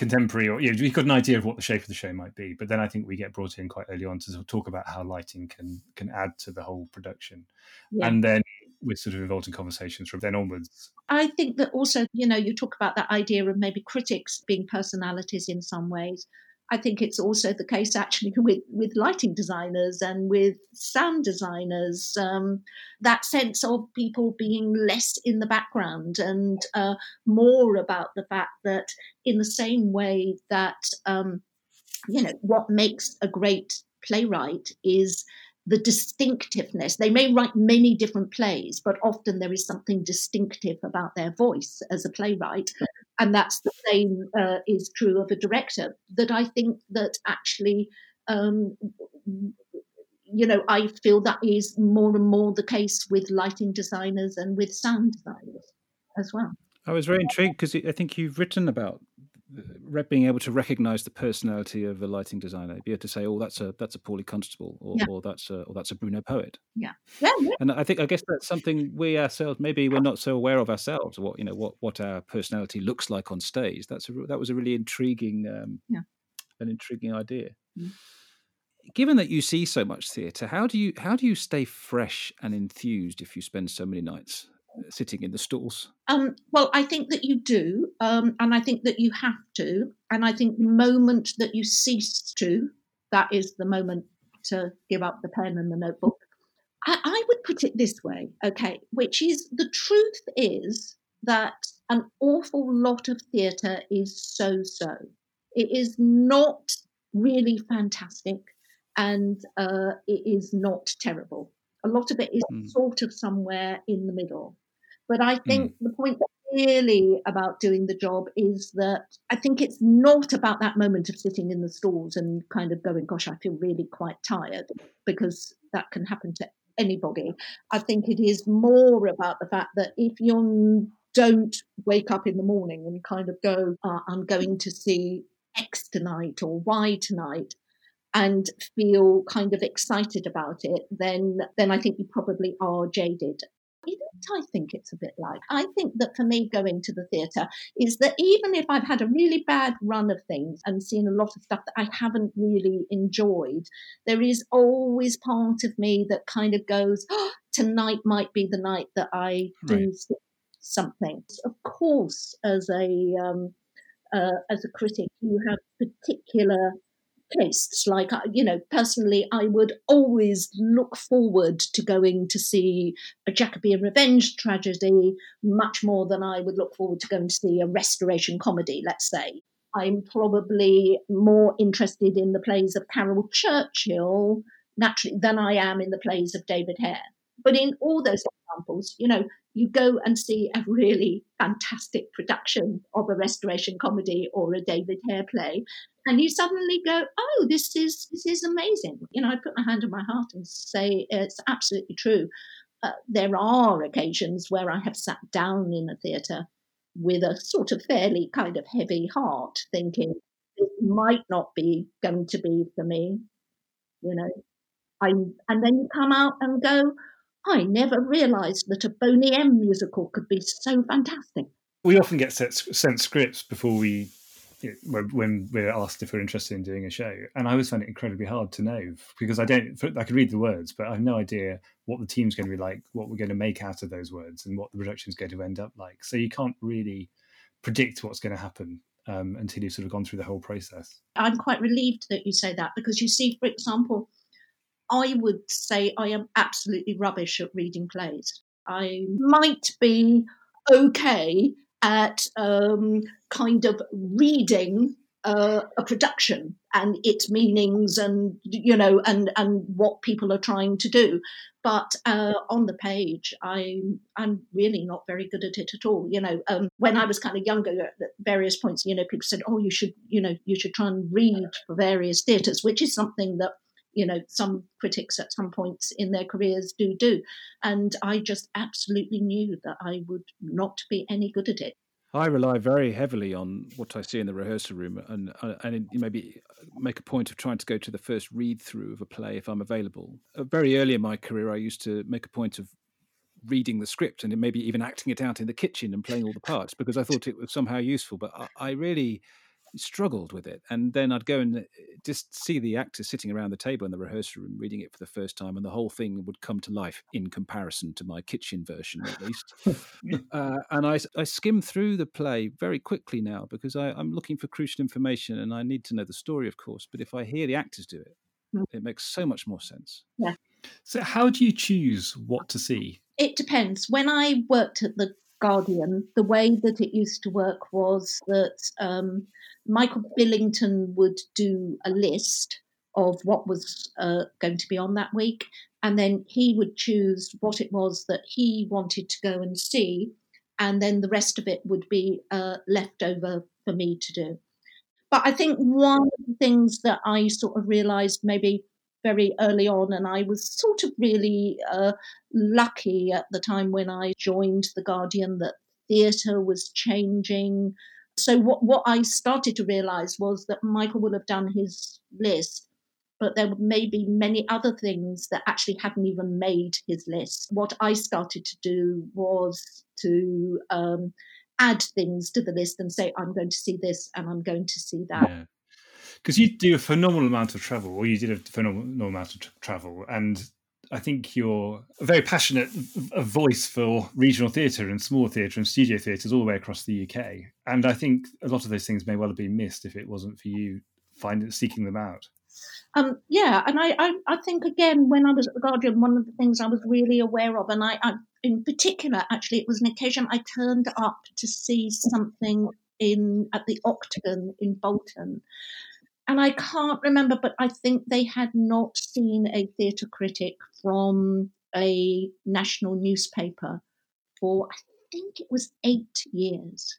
contemporary or you know, we've got an idea of what the shape of the show might be but then i think we get brought in quite early on to talk about how lighting can can add to the whole production. Yeah. and then we're sort of involved in conversations from then onwards. I think that also you know you talk about that idea of maybe critics being personalities in some ways I think it's also the case actually with, with lighting designers and with sound designers. Um, that sense of people being less in the background and uh, more about the fact that, in the same way that, um, you know, what makes a great playwright is the distinctiveness. They may write many different plays, but often there is something distinctive about their voice as a playwright. And that's the same uh, is true of a director. That I think that actually, um, you know, I feel that is more and more the case with lighting designers and with sound designers as well. I was very intrigued because I think you've written about being able to recognize the personality of a lighting designer, be able to say, "Oh, that's a that's a Paule Constable," or, yeah. or that's a or that's a Bruno Poet. Yeah. yeah, yeah. And I think I guess that's something we ourselves maybe we're not so aware of ourselves. What you know, what what our personality looks like on stage. That's a, that was a really intriguing, um, yeah. an intriguing idea. Mm. Given that you see so much theatre, how do you how do you stay fresh and enthused if you spend so many nights sitting in the stalls? Um, well, I think that you do, um, and I think that you have to, and I think the moment that you cease to, that is the moment to give up the pen and the notebook. I, I would put it this way, okay, which is the truth is that an awful lot of theatre is so so. It is not really fantastic and uh, it is not terrible. A lot of it is mm. sort of somewhere in the middle. But I think mm. the point really about doing the job is that I think it's not about that moment of sitting in the stalls and kind of going, gosh, I feel really quite tired, because that can happen to anybody. I think it is more about the fact that if you don't wake up in the morning and kind of go, uh, I'm going to see X tonight or Y tonight, and feel kind of excited about it, then then I think you probably are jaded. You know I think it's a bit like? I think that for me, going to the theatre is that even if I've had a really bad run of things and seen a lot of stuff that I haven't really enjoyed, there is always part of me that kind of goes, oh, tonight might be the night that I do right. something. Of course, as a um, uh, as a critic, you have particular tastes. Like, uh, you know, personally, I would always look forward to going to see a Jacobean revenge tragedy much more than I would look forward to going to see a restoration comedy, let's say. I'm probably more interested in the plays of Caryl Churchill, naturally, than I am in the plays of David Hare. But in all those examples, you know, you go and see a really fantastic production of a restoration comedy or a David Hare play, and you suddenly go, "Oh, this is this is amazing." You know, I put my hand on my heart and say it's absolutely true. Uh, there are occasions where I have sat down in a theatre with a sort of fairly kind of heavy heart, thinking it might not be going to be for me. You know, I and then you come out and go, I never realised that a Boney M musical could be so fantastic. We often get sent scripts before we, you know, when we're asked if we're interested in doing a show, and I always find it incredibly hard to know because I don't. I can read the words, but I have no idea what the team's going to be like, what we're going to make out of those words, and what the production's going to end up like. So you can't really predict what's going to happen um, until you've sort of gone through the whole process. I'm quite relieved that you say that because you see, for example I would say I am absolutely rubbish at reading plays. I might be okay at um, kind of reading uh, a production and its meanings and you know and and what people are trying to do but uh, on the page i i'm really not very good at it at all you know um, when i was kind of younger at various points you know people said oh you should you know you should try and read for various theatres which is something that you know some critics at some points in their careers do do and i just absolutely knew that i would not be any good at it I rely very heavily on what I see in the rehearsal room, and uh, and maybe make a point of trying to go to the first read through of a play if I'm available. Uh, very early in my career, I used to make a point of reading the script and maybe even acting it out in the kitchen and playing all the parts because I thought it was somehow useful. But I, I really struggled with it. And then I'd go and uh, just see the actors sitting around the table in the rehearsal room reading it for the first time, and the whole thing would come to life in comparison to my kitchen version, at least. uh, and I, I skim through the play very quickly now because I, I'm looking for crucial information and I need to know the story, of course. But if I hear the actors do it, mm. it makes so much more sense. Yeah. So, how do you choose what to see? It depends. When I worked at the Guardian, the way that it used to work was that um, Michael Billington would do a list of what was uh, going to be on that week, and then he would choose what it was that he wanted to go and see, and then the rest of it would be uh, left over for me to do. But I think one of the things that I sort of realized maybe very early on, and I was sort of really uh, lucky at the time when I joined The Guardian that theatre was changing. So, what, what I started to realize was that Michael would have done his list, but there may be many other things that actually hadn't even made his list. What I started to do was to um, add things to the list and say, I'm going to see this and I'm going to see that. Yeah because you do a phenomenal amount of travel, or you did a phenomenal amount of travel, and I think you're a very passionate voice for regional theatre and small theatre and studio theatres all the way across the UK. And I think a lot of those things may well have been missed if it wasn't for you finding seeking them out. Um, yeah, and I, I, I, think again when I was at the Guardian, one of the things I was really aware of, and I, I in particular, actually, it was an occasion I turned up to see something in at the Octagon in Bolton, and I can't remember, but I think they had not seen a theatre critic from a national newspaper for, I think it was eight years.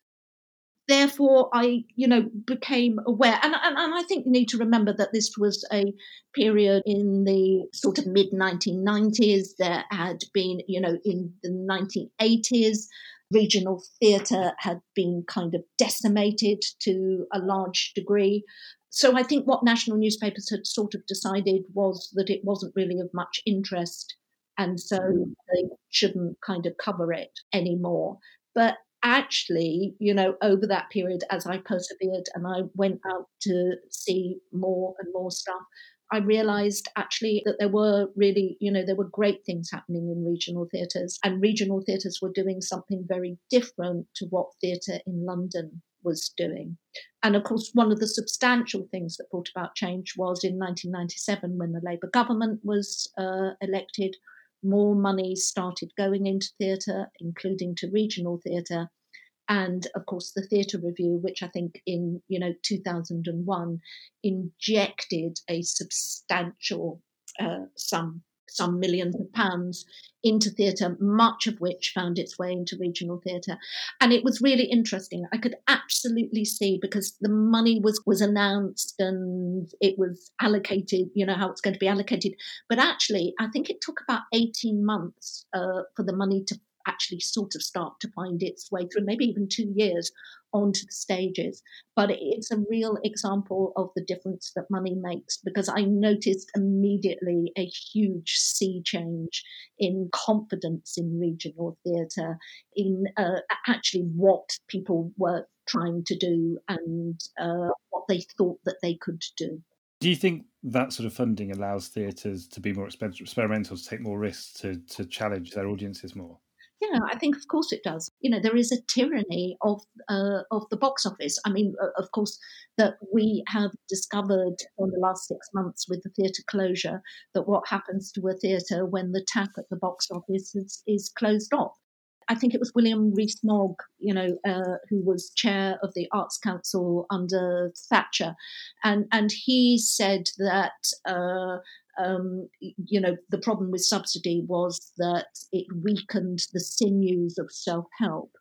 Therefore, I, you know, became aware, and, and, and I think you need to remember that this was a period in the sort of mid 1990s. There had been, you know, in the 1980s, regional theatre had been kind of decimated to a large degree. So I think what national newspapers had sort of decided was that it wasn't really of much interest and so mm. they shouldn't kind of cover it anymore. But actually, you know, over that period, as I persevered and I went out to see more and more stuff, I realized actually that there were really, you know, there were great things happening in regional theatres, and regional theatres were doing something very different to what theatre in London was doing. And of course, one of the substantial things that brought about change was in 1997 when the Labour government was uh, elected more money started going into theatre, including to regional theatre. And of course, the Theatre Review, which I think in you know 2001 injected a substantial uh, sum some millions of pounds into theatre, much of which found its way into regional theatre. And it was really interesting. I could absolutely see because the money was, was announced and it was allocated, you know, how it's going to be allocated. But actually, I think it took about 18 months uh, for the money to actually sort of start to find its way through, maybe even two years onto the stages. But it's a real example of the difference that money makes because I noticed immediately a huge sea change in confidence in regional theatre, in uh, actually what people were trying to do and uh, what they thought that they could do. Do you think that sort of funding allows theatres to be more experimental, to take more risks, to, to challenge their audiences more? Yeah, I think of course it does. You know, there is a tyranny of uh, of the box office. I mean, of course, that we have discovered in the last six months with the theatre closure that what happens to a theatre when the tap at the box office is, is closed off. I think it was William Rees-Mogg, you know, uh, who was chair of the Arts Council under Thatcher, and and he said that uh, um, you know, the problem with subsidy was that it weakened the sinews of self help.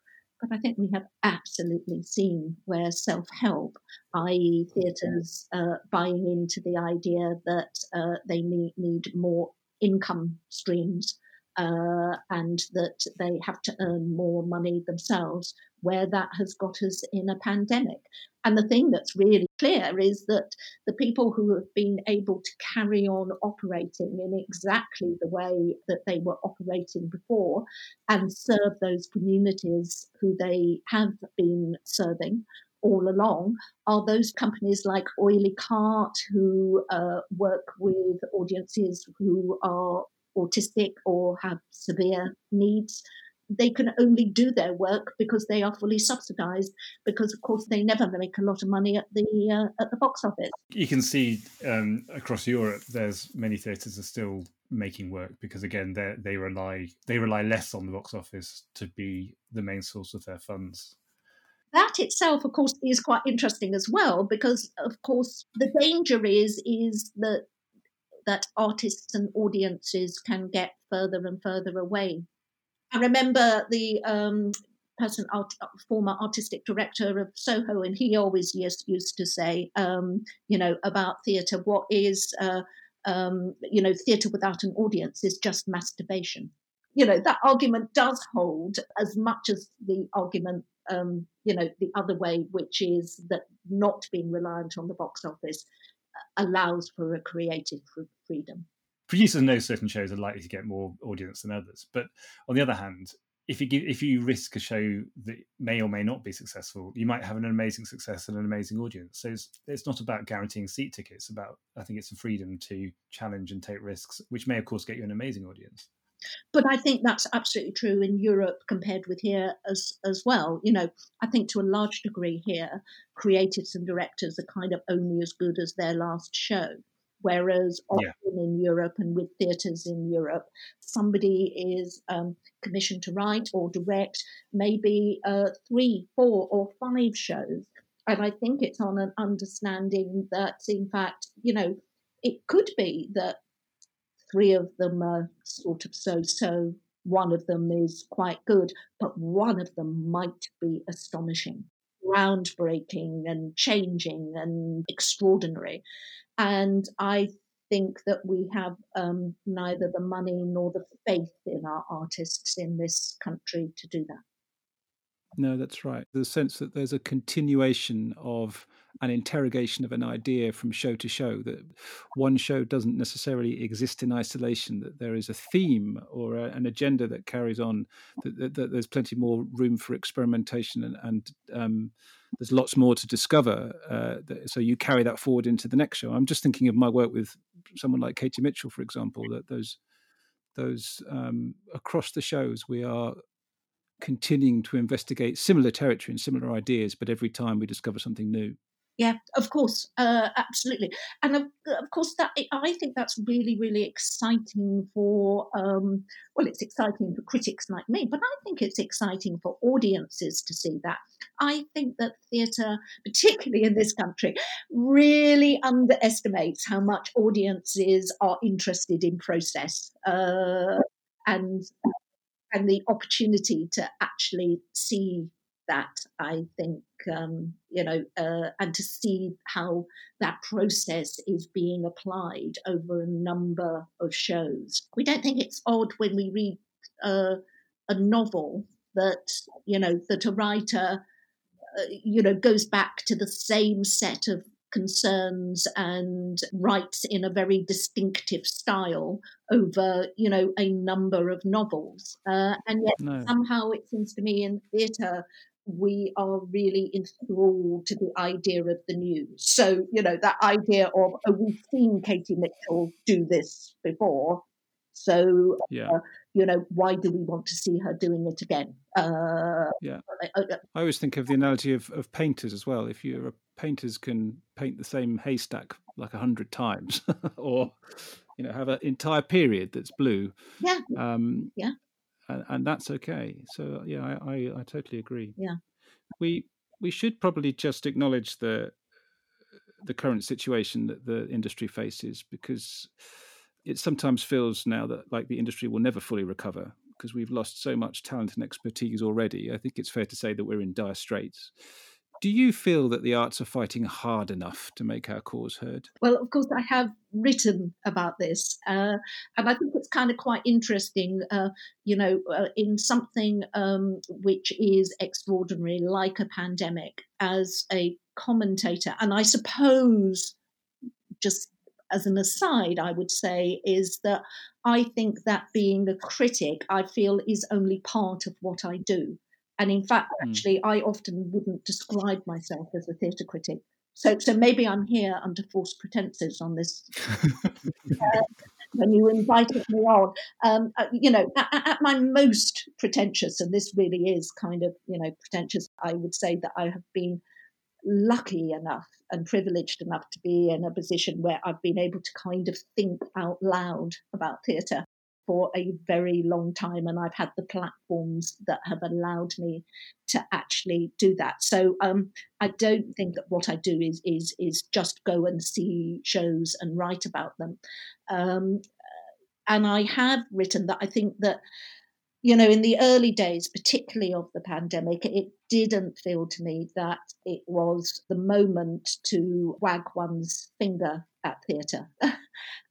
But I think we have absolutely seen where self help, i.e., theatres uh, buying into the idea that uh, they need, need more income streams uh, and that they have to earn more money themselves, where that has got us in a pandemic. And the thing that's really clear is that the people who have been able to carry on operating in exactly the way that they were operating before and serve those communities who they have been serving all along are those companies like Oily Cart who uh, work with audiences who are autistic or have severe needs they can only do their work because they are fully subsidized because of course they never make a lot of money at the uh, at the box office. You can see um, across europe there's many theaters are still making work because again they they rely they rely less on the box office to be the main source of their funds. That itself of course is quite interesting as well because of course the danger is is that that artists and audiences can get further and further away I remember the um, person, art, former artistic director of Soho, and he always used, used to say, um, you know, about theatre, what is, uh, um, you know, theatre without an audience is just masturbation. You know, that argument does hold as much as the argument, um, you know, the other way, which is that not being reliant on the box office uh, allows for a creative freedom producers know certain shows are likely to get more audience than others. But on the other hand, if you give, if you risk a show that may or may not be successful, you might have an amazing success and an amazing audience. So it's, it's not about guaranteeing seat tickets. About I think it's a freedom to challenge and take risks, which may of course get you an amazing audience. But I think that's absolutely true in Europe compared with here as as well. You know, I think to a large degree here, creatives and directors are kind of only as good as their last show. Whereas often yeah. in Europe and with theatres in Europe, somebody is um, commissioned to write or direct maybe uh, three, four, or five shows. And I think it's on an understanding that, in fact, you know, it could be that three of them are sort of so so, one of them is quite good, but one of them might be astonishing, groundbreaking, and changing and extraordinary. And I think that we have um, neither the money nor the faith in our artists in this country to do that. No, that's right. The sense that there's a continuation of an interrogation of an idea from show to show, that one show doesn't necessarily exist in isolation, that there is a theme or a, an agenda that carries on, that, that, that, there's plenty more room for experimentation and, and um, there's lots more to discover. Uh, so you carry that forward into the next show. I'm just thinking of my work with someone like Katie Mitchell, for example, that those those um, across the shows we are continuing to investigate similar territory and similar ideas, but every time we discover something new. Yeah, of course, uh, absolutely, and of, of, course that I think that's really, really exciting for. Um, well, it's exciting for critics like me, but I think it's exciting for audiences to see that. I think that theatre, particularly in this country, really underestimates how much audiences are interested in process. Uh, and and the opportunity to actually see that i think um, you know uh, and to see how that process is being applied over a number of shows we don't think it's odd when we read uh, a novel that you know that a writer uh, you know goes back to the same set of concerns and writes in a very distinctive style over, you know, a number of novels. Uh, and yet no. somehow it seems to me in theatre, we are really enthralled to the idea of the news. So, you know, that idea of, oh, we've seen Katie Mitchell do this before. So, yeah. Uh, you know, why do we want to see her doing it again? Uh, yeah. I, always think of the analogy of, of painters as well. If you're a painters can paint the same haystack like a hundred times, or you know, have an entire period that's blue. Yeah. Um, yeah. And, and, that's okay. So yeah, I, I, I totally agree. Yeah. We we should probably just acknowledge the the current situation that the industry faces because it sometimes feels now that like the industry will never fully recover because we've lost so much talent and expertise already. I think it's fair to say that we're in dire straits. Do you feel that the arts are fighting hard enough to make our cause heard? Well, of course, I have written about this, uh, and I think it's kind of quite interesting. Uh, you know, uh, in something um, which is extraordinary, like a pandemic, as a commentator, and I suppose just as an aside, I would say, is that I think that being a critic, I feel, is only part of what I do. And in fact, hmm. actually, mm. I often wouldn't describe myself as a theatre critic. So, so maybe I'm here under false pretenses on this. uh, when you invited me on, um, uh, you know, at, at, my most pretentious, and this really is kind of, you know, pretentious, I would say that I have been lucky enough and privileged enough to be in a position where I've been able to kind of think out loud about theatre for a very long time, and I've had the platforms that have allowed me to actually do that. So um, I don't think that what I do is is is just go and see shows and write about them. Um, and I have written that I think that you know, in the early days, particularly of the pandemic, it didn't feel to me that it was the moment to wag one's finger at theatre. uh,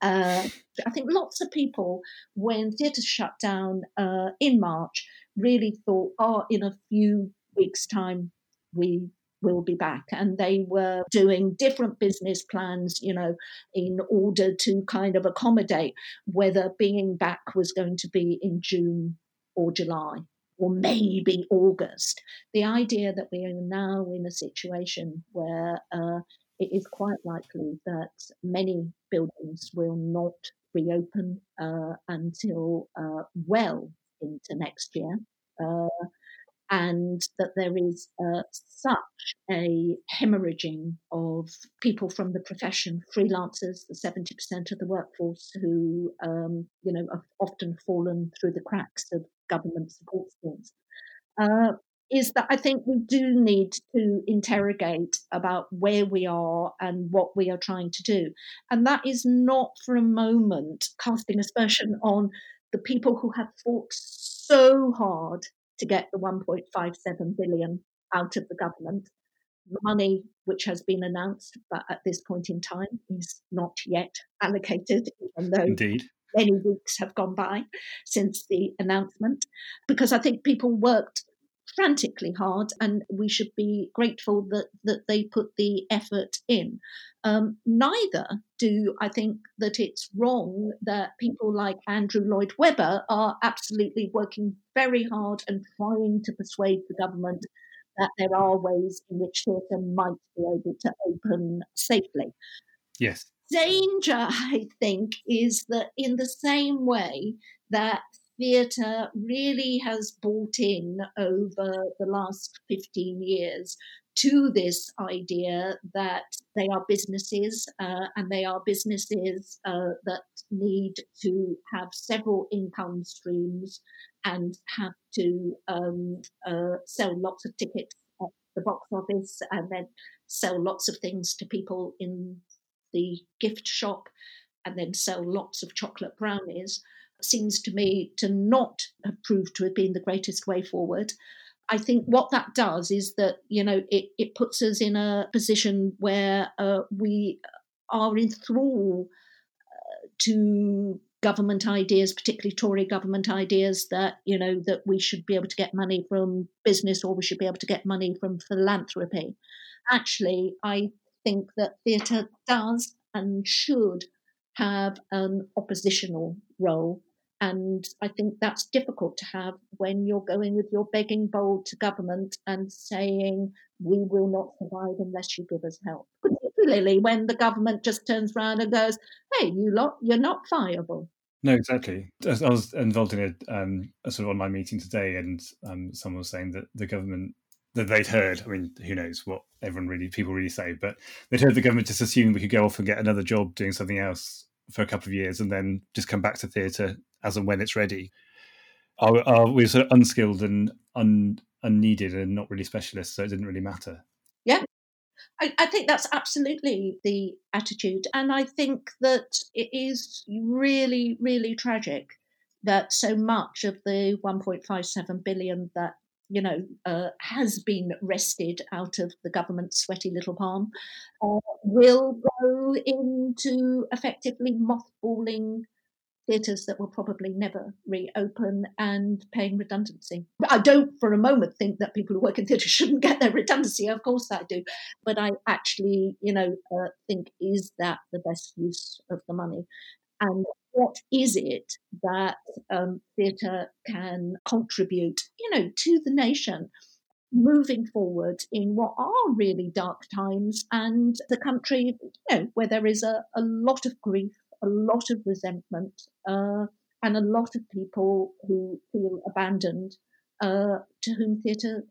I think lots of people, when theatre shut down uh, in March, really thought, oh, in a few weeks' time, we will be back. And they were doing different business plans, you know, in order to kind of accommodate whether being back was going to be in June or July or maybe August. The idea that we are now in a situation where uh, it is quite likely that many buildings will not reopen uh, until uh, well into next year. And that there is uh, such a hemorrhaging of people from the profession, freelancers, the 70% of the workforce who, um, you know, have often fallen through the cracks of government support schemes, uh, is that I think we do need to interrogate about where we are and what we are trying to do. And that is not for a moment casting aspersion on the people who have fought so hard to get the 1.57 billion out of the government, money which has been announced, but at this point in time is not yet allocated, even though Indeed. many weeks have gone by since the announcement, because I think people worked frantically hard, and we should be grateful that that they put the effort in. Um, neither do I think that it's wrong that people like Andrew Lloyd Webber are absolutely working very hard and trying to persuade the government that there are ways in which theatre might be able to open safely. Yes. Danger, I think, is that in the same way that theatre really has bought in over the last 15 years to this idea that they are businesses uh, and they are businesses uh, that need to have several income streams and have to um, uh, sell lots of tickets at the box office and then sell lots of things to people in the gift shop and then sell lots of chocolate brownies seems to me to not have proved to have been the greatest way forward. I think what that does is that you know it, it puts us in a position where uh, we are enthralled uh, to government ideas, particularly Tory government ideas, that you know that we should be able to get money from business or we should be able to get money from philanthropy. Actually, I think that theatre does and should have an oppositional role and I think that's difficult to have when you're going with your begging bowl to government and saying, we will not survive unless you give us help. Particularly when the government just turns around and goes, hey, you lot, you're not viable. No, exactly. I was involved in a, um, a sort of online meeting today, and um, someone was saying that the government that they'd heard. I mean, who knows what everyone really people really say, but they'd heard the government just assume we could go off and get another job doing something else for a couple of years and then just come back to theatre as and when it's ready. Are, are we sort of unskilled and un, unneeded and not really specialists, so it didn't really matter? Yeah, I, I, think that's absolutely the attitude. And I think that it is really, really tragic that so much of the 1.57 billion that you know, uh, has been wrested out of the government's sweaty little palm, uh, will go into effectively mothballing theatres that will probably never reopen and paying redundancy. I don't for a moment think that people who work in theatre shouldn't get their redundancy. Of course I do. But I actually, you know, uh, think is that the best use of the money? And what is it that um, theatre can contribute, you know, to the nation? moving forward in what are really dark times and the country, you know, where there is a, a lot of grief, a lot of resentment, uh, and a lot of people who feel abandoned, uh, to whom theatre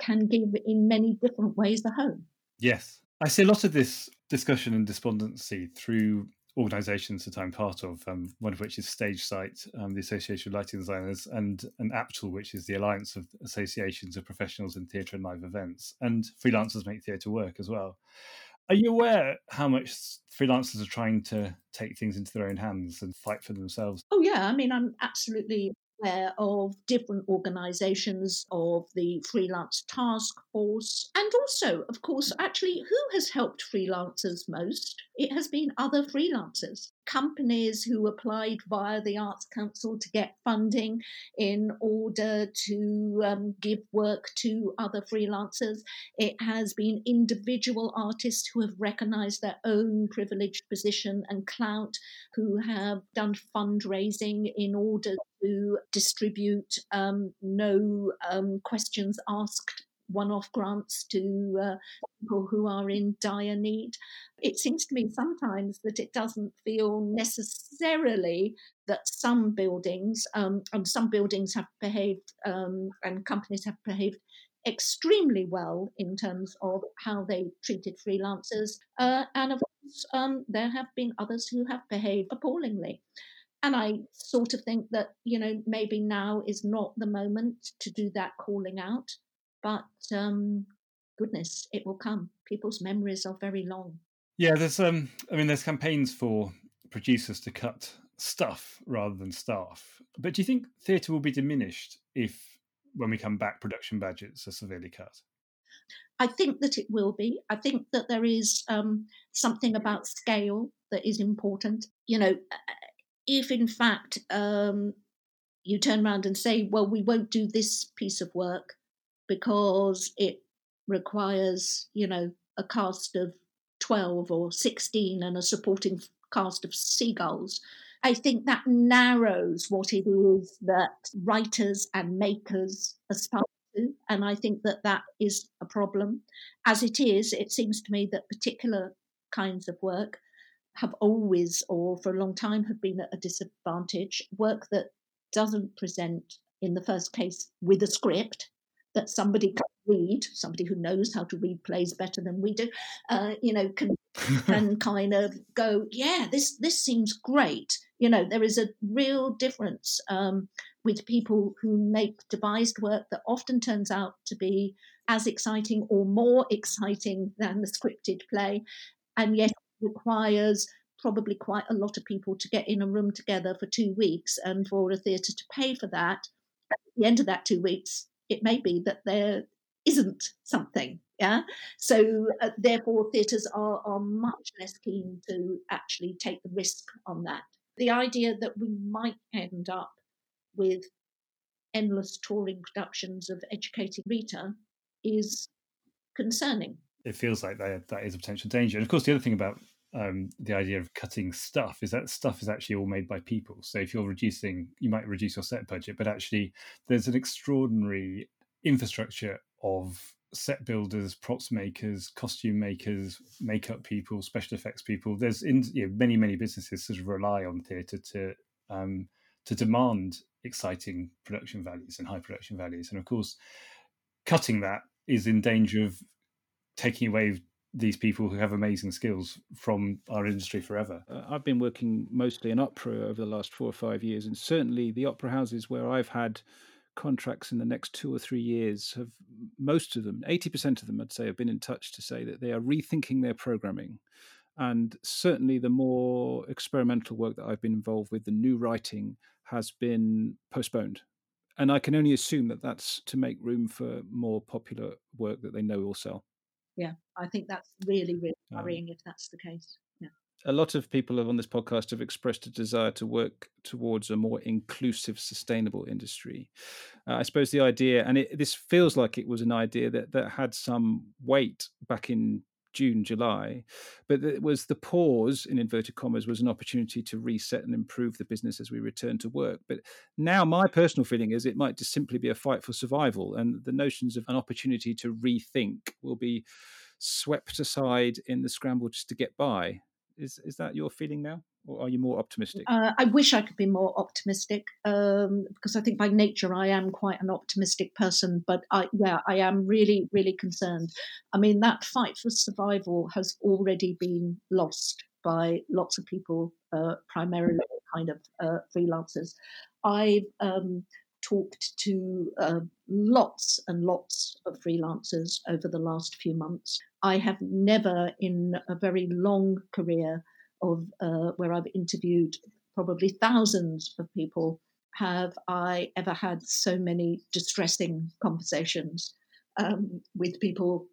can give in many different ways the home. Yes. I see a lot of this discussion and despondency through organisations that I'm part of, um, one of which is Stage Sight, um, the Association of Lighting Designers, and an APTL, which is the Alliance of Associations of Professionals in Theatre and Live Events. And freelancers make theatre work as well. Are you aware how much freelancers are trying to take things into their own hands and fight for themselves? Oh, yeah. I mean, I'm absolutely of different organizations of the freelance task force. And also of course actually who has helped freelancers most? It has been other freelancers. Companies who applied via the arts council to get funding in order to um, give work to other freelancers. It has been individual artists who have recognized their own privileged position and clout who have done fundraising in order to distribute um, no um, questions asked one off grants to uh, people who are in dire need. It seems to me sometimes that it doesn't feel necessarily that some buildings, um, and some buildings have behaved, um, and companies have behaved extremely well in terms of how they treated freelancers. Uh, and of course, um, there have been others who have behaved appallingly. And I sort of think that, you know, maybe now is not the moment to do that calling out. But um, goodness, it will come. People's memories are very long. Yeah, there's um, I mean, there's campaigns for producers to cut stuff rather than staff. But do you think theatre will be diminished if, when we come back, production budgets are severely cut? I think that it will be. I think that there is um, something about scale that is important. You know, if in fact um, you turn around and say, well, we won't do this piece of work because it requires, you know, a cast of 12 or 16 and a supporting cast of seagulls. I think that narrows what it is that writers and makers aspire to. And I think that that is a problem. As it is, it seems to me that particular kinds of work have always, or for a long time, have been at a disadvantage. Work that doesn't present, in the first case, with a script that somebody can read, somebody who knows how to read plays better than we do, uh, you know, can can kind of go, yeah, this this seems great. You know, there is a real difference um, with people who make devised work that often turns out to be as exciting or more exciting than the scripted play, and yet requires probably quite a lot of people to get in a room together for two weeks and for a theatre to pay for that. At the end of that two weeks, it may be that there isn't something. Yeah. So uh, therefore, theatres are, are much less keen to actually take the risk on that. The idea that we might end up with endless touring productions of educating Rita is concerning. It feels like that, that is a potential danger. And of course, the other thing about um, the idea of cutting stuff is that stuff is actually all made by people. So if you're reducing, you might reduce your set budget, but actually there's an extraordinary infrastructure of set builders, props makers, costume makers, makeup people, special effects people. There's in, you know, many many businesses sort of rely on theatre to um, to demand exciting production values and high production values, and of course, cutting that is in danger of taking away these people who have amazing skills from our industry forever. Uh, I've been working mostly in opera over the last four or five years, and certainly the opera houses where I've had contracts in the next two or three years have most of them, 80% of them, I'd say, have been in touch to say that they are rethinking their programming. And certainly the more experimental work that I've been involved with, the new writing has been postponed. And I can only assume that that's to make room for more popular work that they know will sell yeah, I think that's really, really worrying um, if that's the case. Yeah. A lot of people on this podcast have expressed a desire to work towards a more inclusive, sustainable industry. Uh, I suppose the idea, and it, this feels like it was an idea that, that had some weight back in June, July, but it was the pause in inverted commas was an opportunity to reset and improve the business as we return to work. But now, my personal feeling is it might just simply be a fight for survival, and the notions of an opportunity to rethink will be swept aside in the scramble just to get by. Is is that your feeling now? Or are you more optimistic? Uh, I wish I could be more optimistic um, because I think by nature I am quite an optimistic person. But I, yeah, I am really, really concerned. I mean, that fight for survival has already been lost by lots of people, uh, primarily kind of uh, freelancers. I've um, talked to uh, lots and lots of freelancers over the last few months. I have never, in a very long career, of uh, where I've interviewed probably thousands of people, have I ever had so many distressing conversations um, with people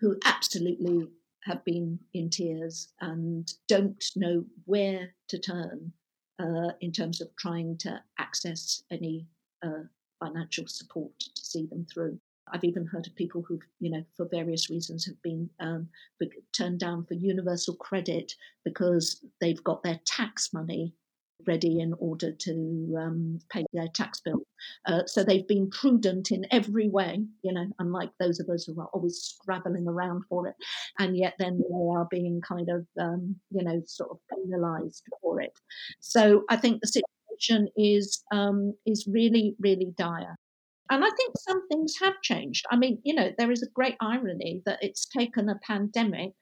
who absolutely have been in tears and don't know where to turn uh, in terms of trying to access any uh, financial support to see them through. I've even heard of people who, you know, for various reasons have been um, turned down for universal credit because they've got their tax money ready in order to um, pay their tax bill. Uh, so they've been prudent in every way, you know, unlike those of us who are always scrabbling around for it. And yet then they are being kind of, um, you know, sort of penalized for it. So I think the situation is um, is really, really dire. And I think some things have changed. I mean, you know, there is a great irony that it's taken a pandemic,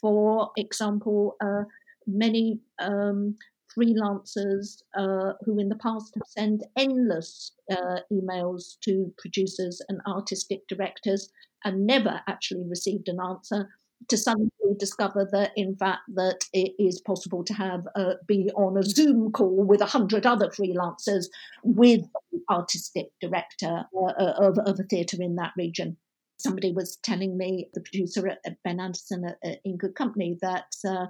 for example, uh, many um, freelancers uh, who in the past have sent endless uh, emails to producers and artistic directors and never actually received an answer to suddenly discover that in fact that it is possible to have uh, be on a zoom call with a hundred other freelancers with the artistic director uh, uh of, of a theatre in that region. Somebody was telling me the producer at, ben anderson at, at in good company that uh,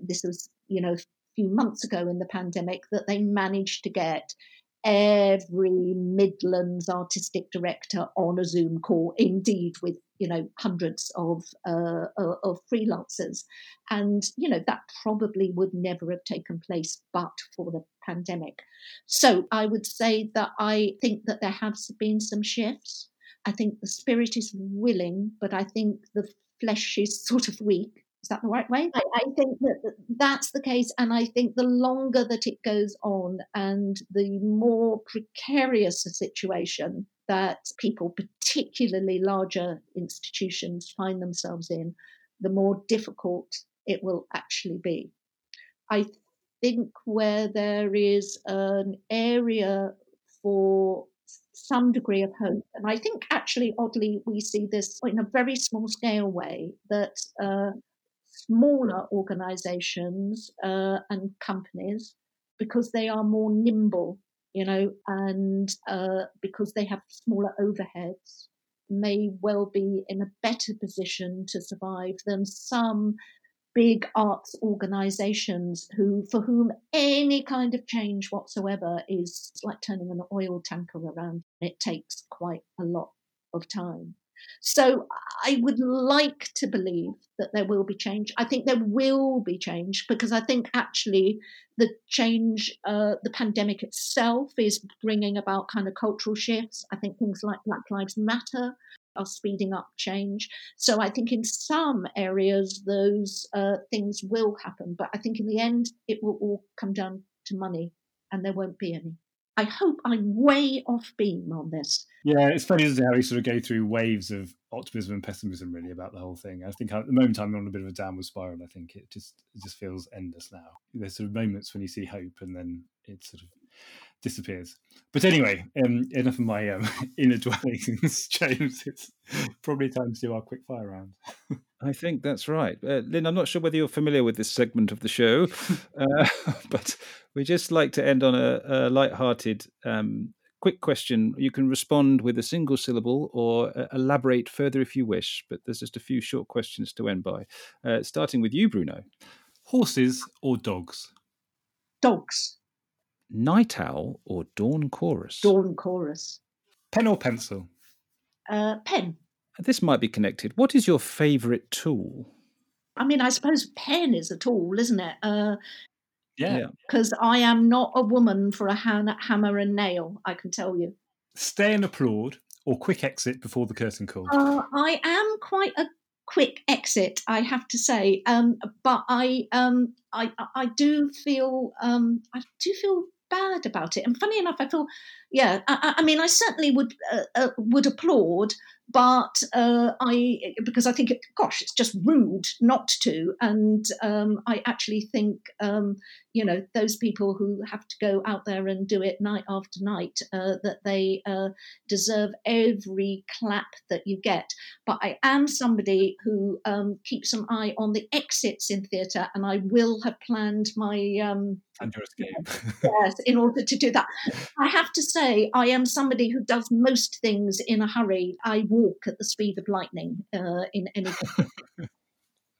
this was you know a few months ago in the pandemic that they managed to get every Midlands artistic director on a Zoom call, indeed with you know hundreds of uh, uh, of freelancers, and you know that probably would never have taken place but for the pandemic. So I would say that I think that there have been some shifts. I think the spirit is willing, but I think the flesh is sort of weak. Is that the right way? I, I, think that that's the case. And I think the longer that it goes on and the more precarious a situation that people, particularly larger institutions, find themselves in, the more difficult it will actually be. I think where there is an area for some degree of hope. And I think actually, oddly, we see this in a very small scale way that uh, smaller organizations uh, and companies because they are more nimble, you know, and uh, because they have smaller overheads, may well be in a better position to survive than some big arts organizations who for whom any kind of change whatsoever is like turning an oil tanker around. It takes quite a lot of time so I would like to believe that there will be change. I think there will be change because I think actually the change, uh, the pandemic itself is bringing about kind of cultural shifts. I think things like Black Lives Matter are speeding up change. So I think in some areas those uh, things will happen, but I think in the end it will all come down to money and there won't be any. I hope I'm way off beam on this. Yeah, it's funny, isn't it, how we sort of go through waves of optimism and pessimism, really, about the whole thing. I think at the moment I'm on a bit of a downward spiral. I think it just it just feels endless now. There's sort of moments when you see hope, and then it sort of disappears. But anyway, um, enough of my um, inner dwellings, James. It's probably time to do our quick fire round. I think that's right. Uh, Lyn, I'm not sure whether you're familiar with this segment of the show, uh, but we just like to end on a, a light-hearted, um, quick question. You can respond with a single syllable or uh, elaborate further if you wish, but there's just a few short questions to end by. Uh, starting with you, Bruno. Horses or dogs? Dogs. Night owl or dawn chorus? Dawn chorus. Pen or pencil? Uh, pen. This might be connected. What is your favourite tool? I mean, I suppose pen is a tool, isn't it? Uh, yeah. Because I am not a woman for a hammer and nail, I can tell you. Stay and applaud or quick exit before the curtain call? Uh, I am quite a quick exit, I have to say. Um, but I, um, I, I do feel, um, I do feel bad about it. And funny enough, I feel, yeah, I, I mean, I certainly would uh, uh, would applaud, but uh, I because I think, it, gosh, it's just rude not to. And um, I actually think, um, you know, those people who have to go out there and do it night after night, uh, that they uh, deserve every clap that you get. But I am somebody who um, keeps an eye on the exits in theatre, and I will have planned my um, your escape. yes, in order to do that. I have to say, I am somebody who does most things in a hurry. I walk at the speed of lightning uh, in anything.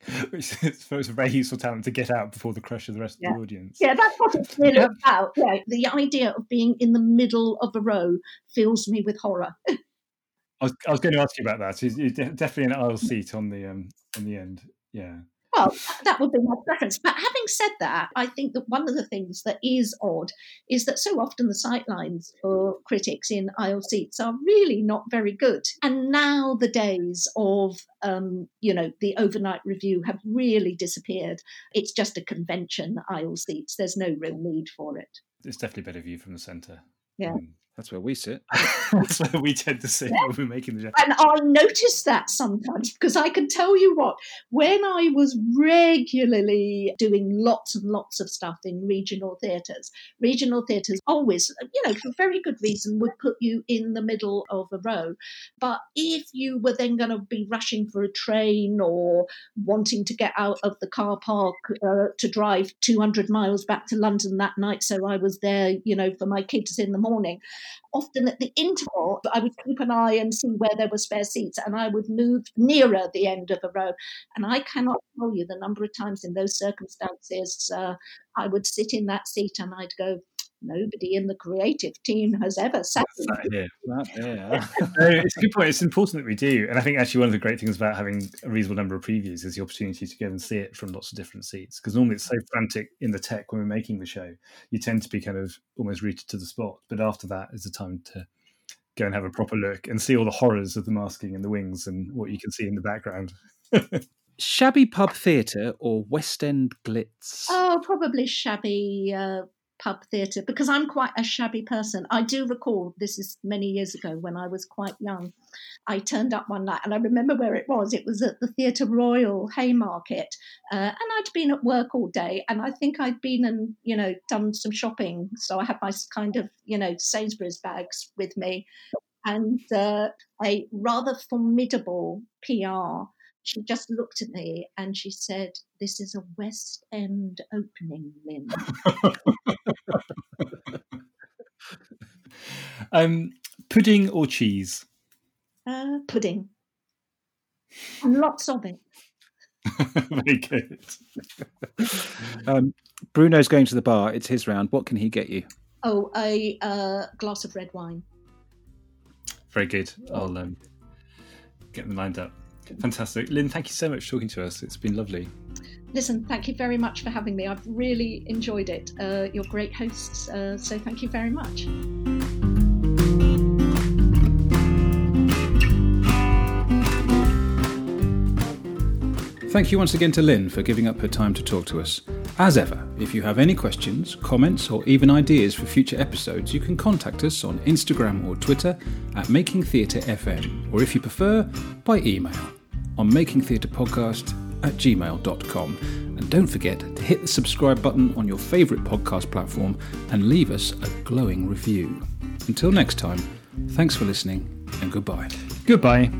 Which is a very useful talent to get out before the crush of the rest yeah. of the audience. Yeah, that's what it's really about. Yeah, the idea of being in the middle of a row fills me with horror. I was, I was going to ask you about that. It's definitely an aisle seat on the um, on the end. Yeah. Well, that would be my preference. But having said that, I think that one of the things that is odd is that so often the sightlines for critics in aisle seats are really not very good. And now the days of, um, you know, the overnight review have really disappeared. It's just a convention, aisle seats. There's no real need for it. It's definitely better view from the centre. Yeah. Um, That's where we sit. That's where we tend to sit when we're making the show. And I notice that sometimes because I can tell you what, when I was regularly doing lots and lots of stuff in regional theatres, regional theatres always, you know, for very good reason, would put you in the middle of a row. But if you were then going to be rushing for a train or wanting to get out of the car park uh, to drive 200 miles back to London that night, so I was there, you know, for my kids in the morning, often at the interval, I would keep an eye and see where there were spare seats, and I would move nearer the end of a row. And I cannot tell you the number of times in those circumstances uh, I would sit in that seat and I'd go, nobody in the creative team has ever sat here. it's a good point. It's important that we do. And I think actually one of the great things about having a reasonable number of previews is the opportunity to go and see it from lots of different seats. Because normally it's so frantic in the tech when we're making the show, you tend to be kind of almost rooted to the spot. But after that is the time to go and have a proper look and see all the horrors of the masking and the wings and what you can see in the background. shabby pub theatre or West End glitz? Oh, probably shabby uh, pub theatre because I'm quite a shabby person. I do recall this is many years ago when I was quite young. I turned up one night and I remember where it was. It was at the Theatre Royal Haymarket, uh, and I'd been at work all day, and I think I'd been and you know done some shopping, so I had my kind of you know Sainsbury's bags with me, and uh, a rather formidable PR she just looked at me and she said, This is a West End opening, Lyn. um, pudding or cheese? Uh, pudding. And lots of it. Very good. um, Bruno's going to the bar. It's his round. What can he get you? Oh, a uh, glass of red wine. Very good. I'll um, get them lined up. Fantastic. Lyn, thank you so much for talking to us. It's been lovely. Listen, thank you very much for having me. I've really enjoyed it. Uh, you're great hosts, uh, so thank you very much. Thank you once again to Lyn for giving up her time to talk to us. As ever, if you have any questions, comments, or even ideas for future episodes, you can contact us on Instagram or Twitter at Making Theatre FM, or if you prefer, by email on makingtheatrepodcast at gmail.com. And don't forget to hit the subscribe button on your favourite podcast platform and leave us a glowing review. Until next time, thanks for listening and goodbye. Goodbye.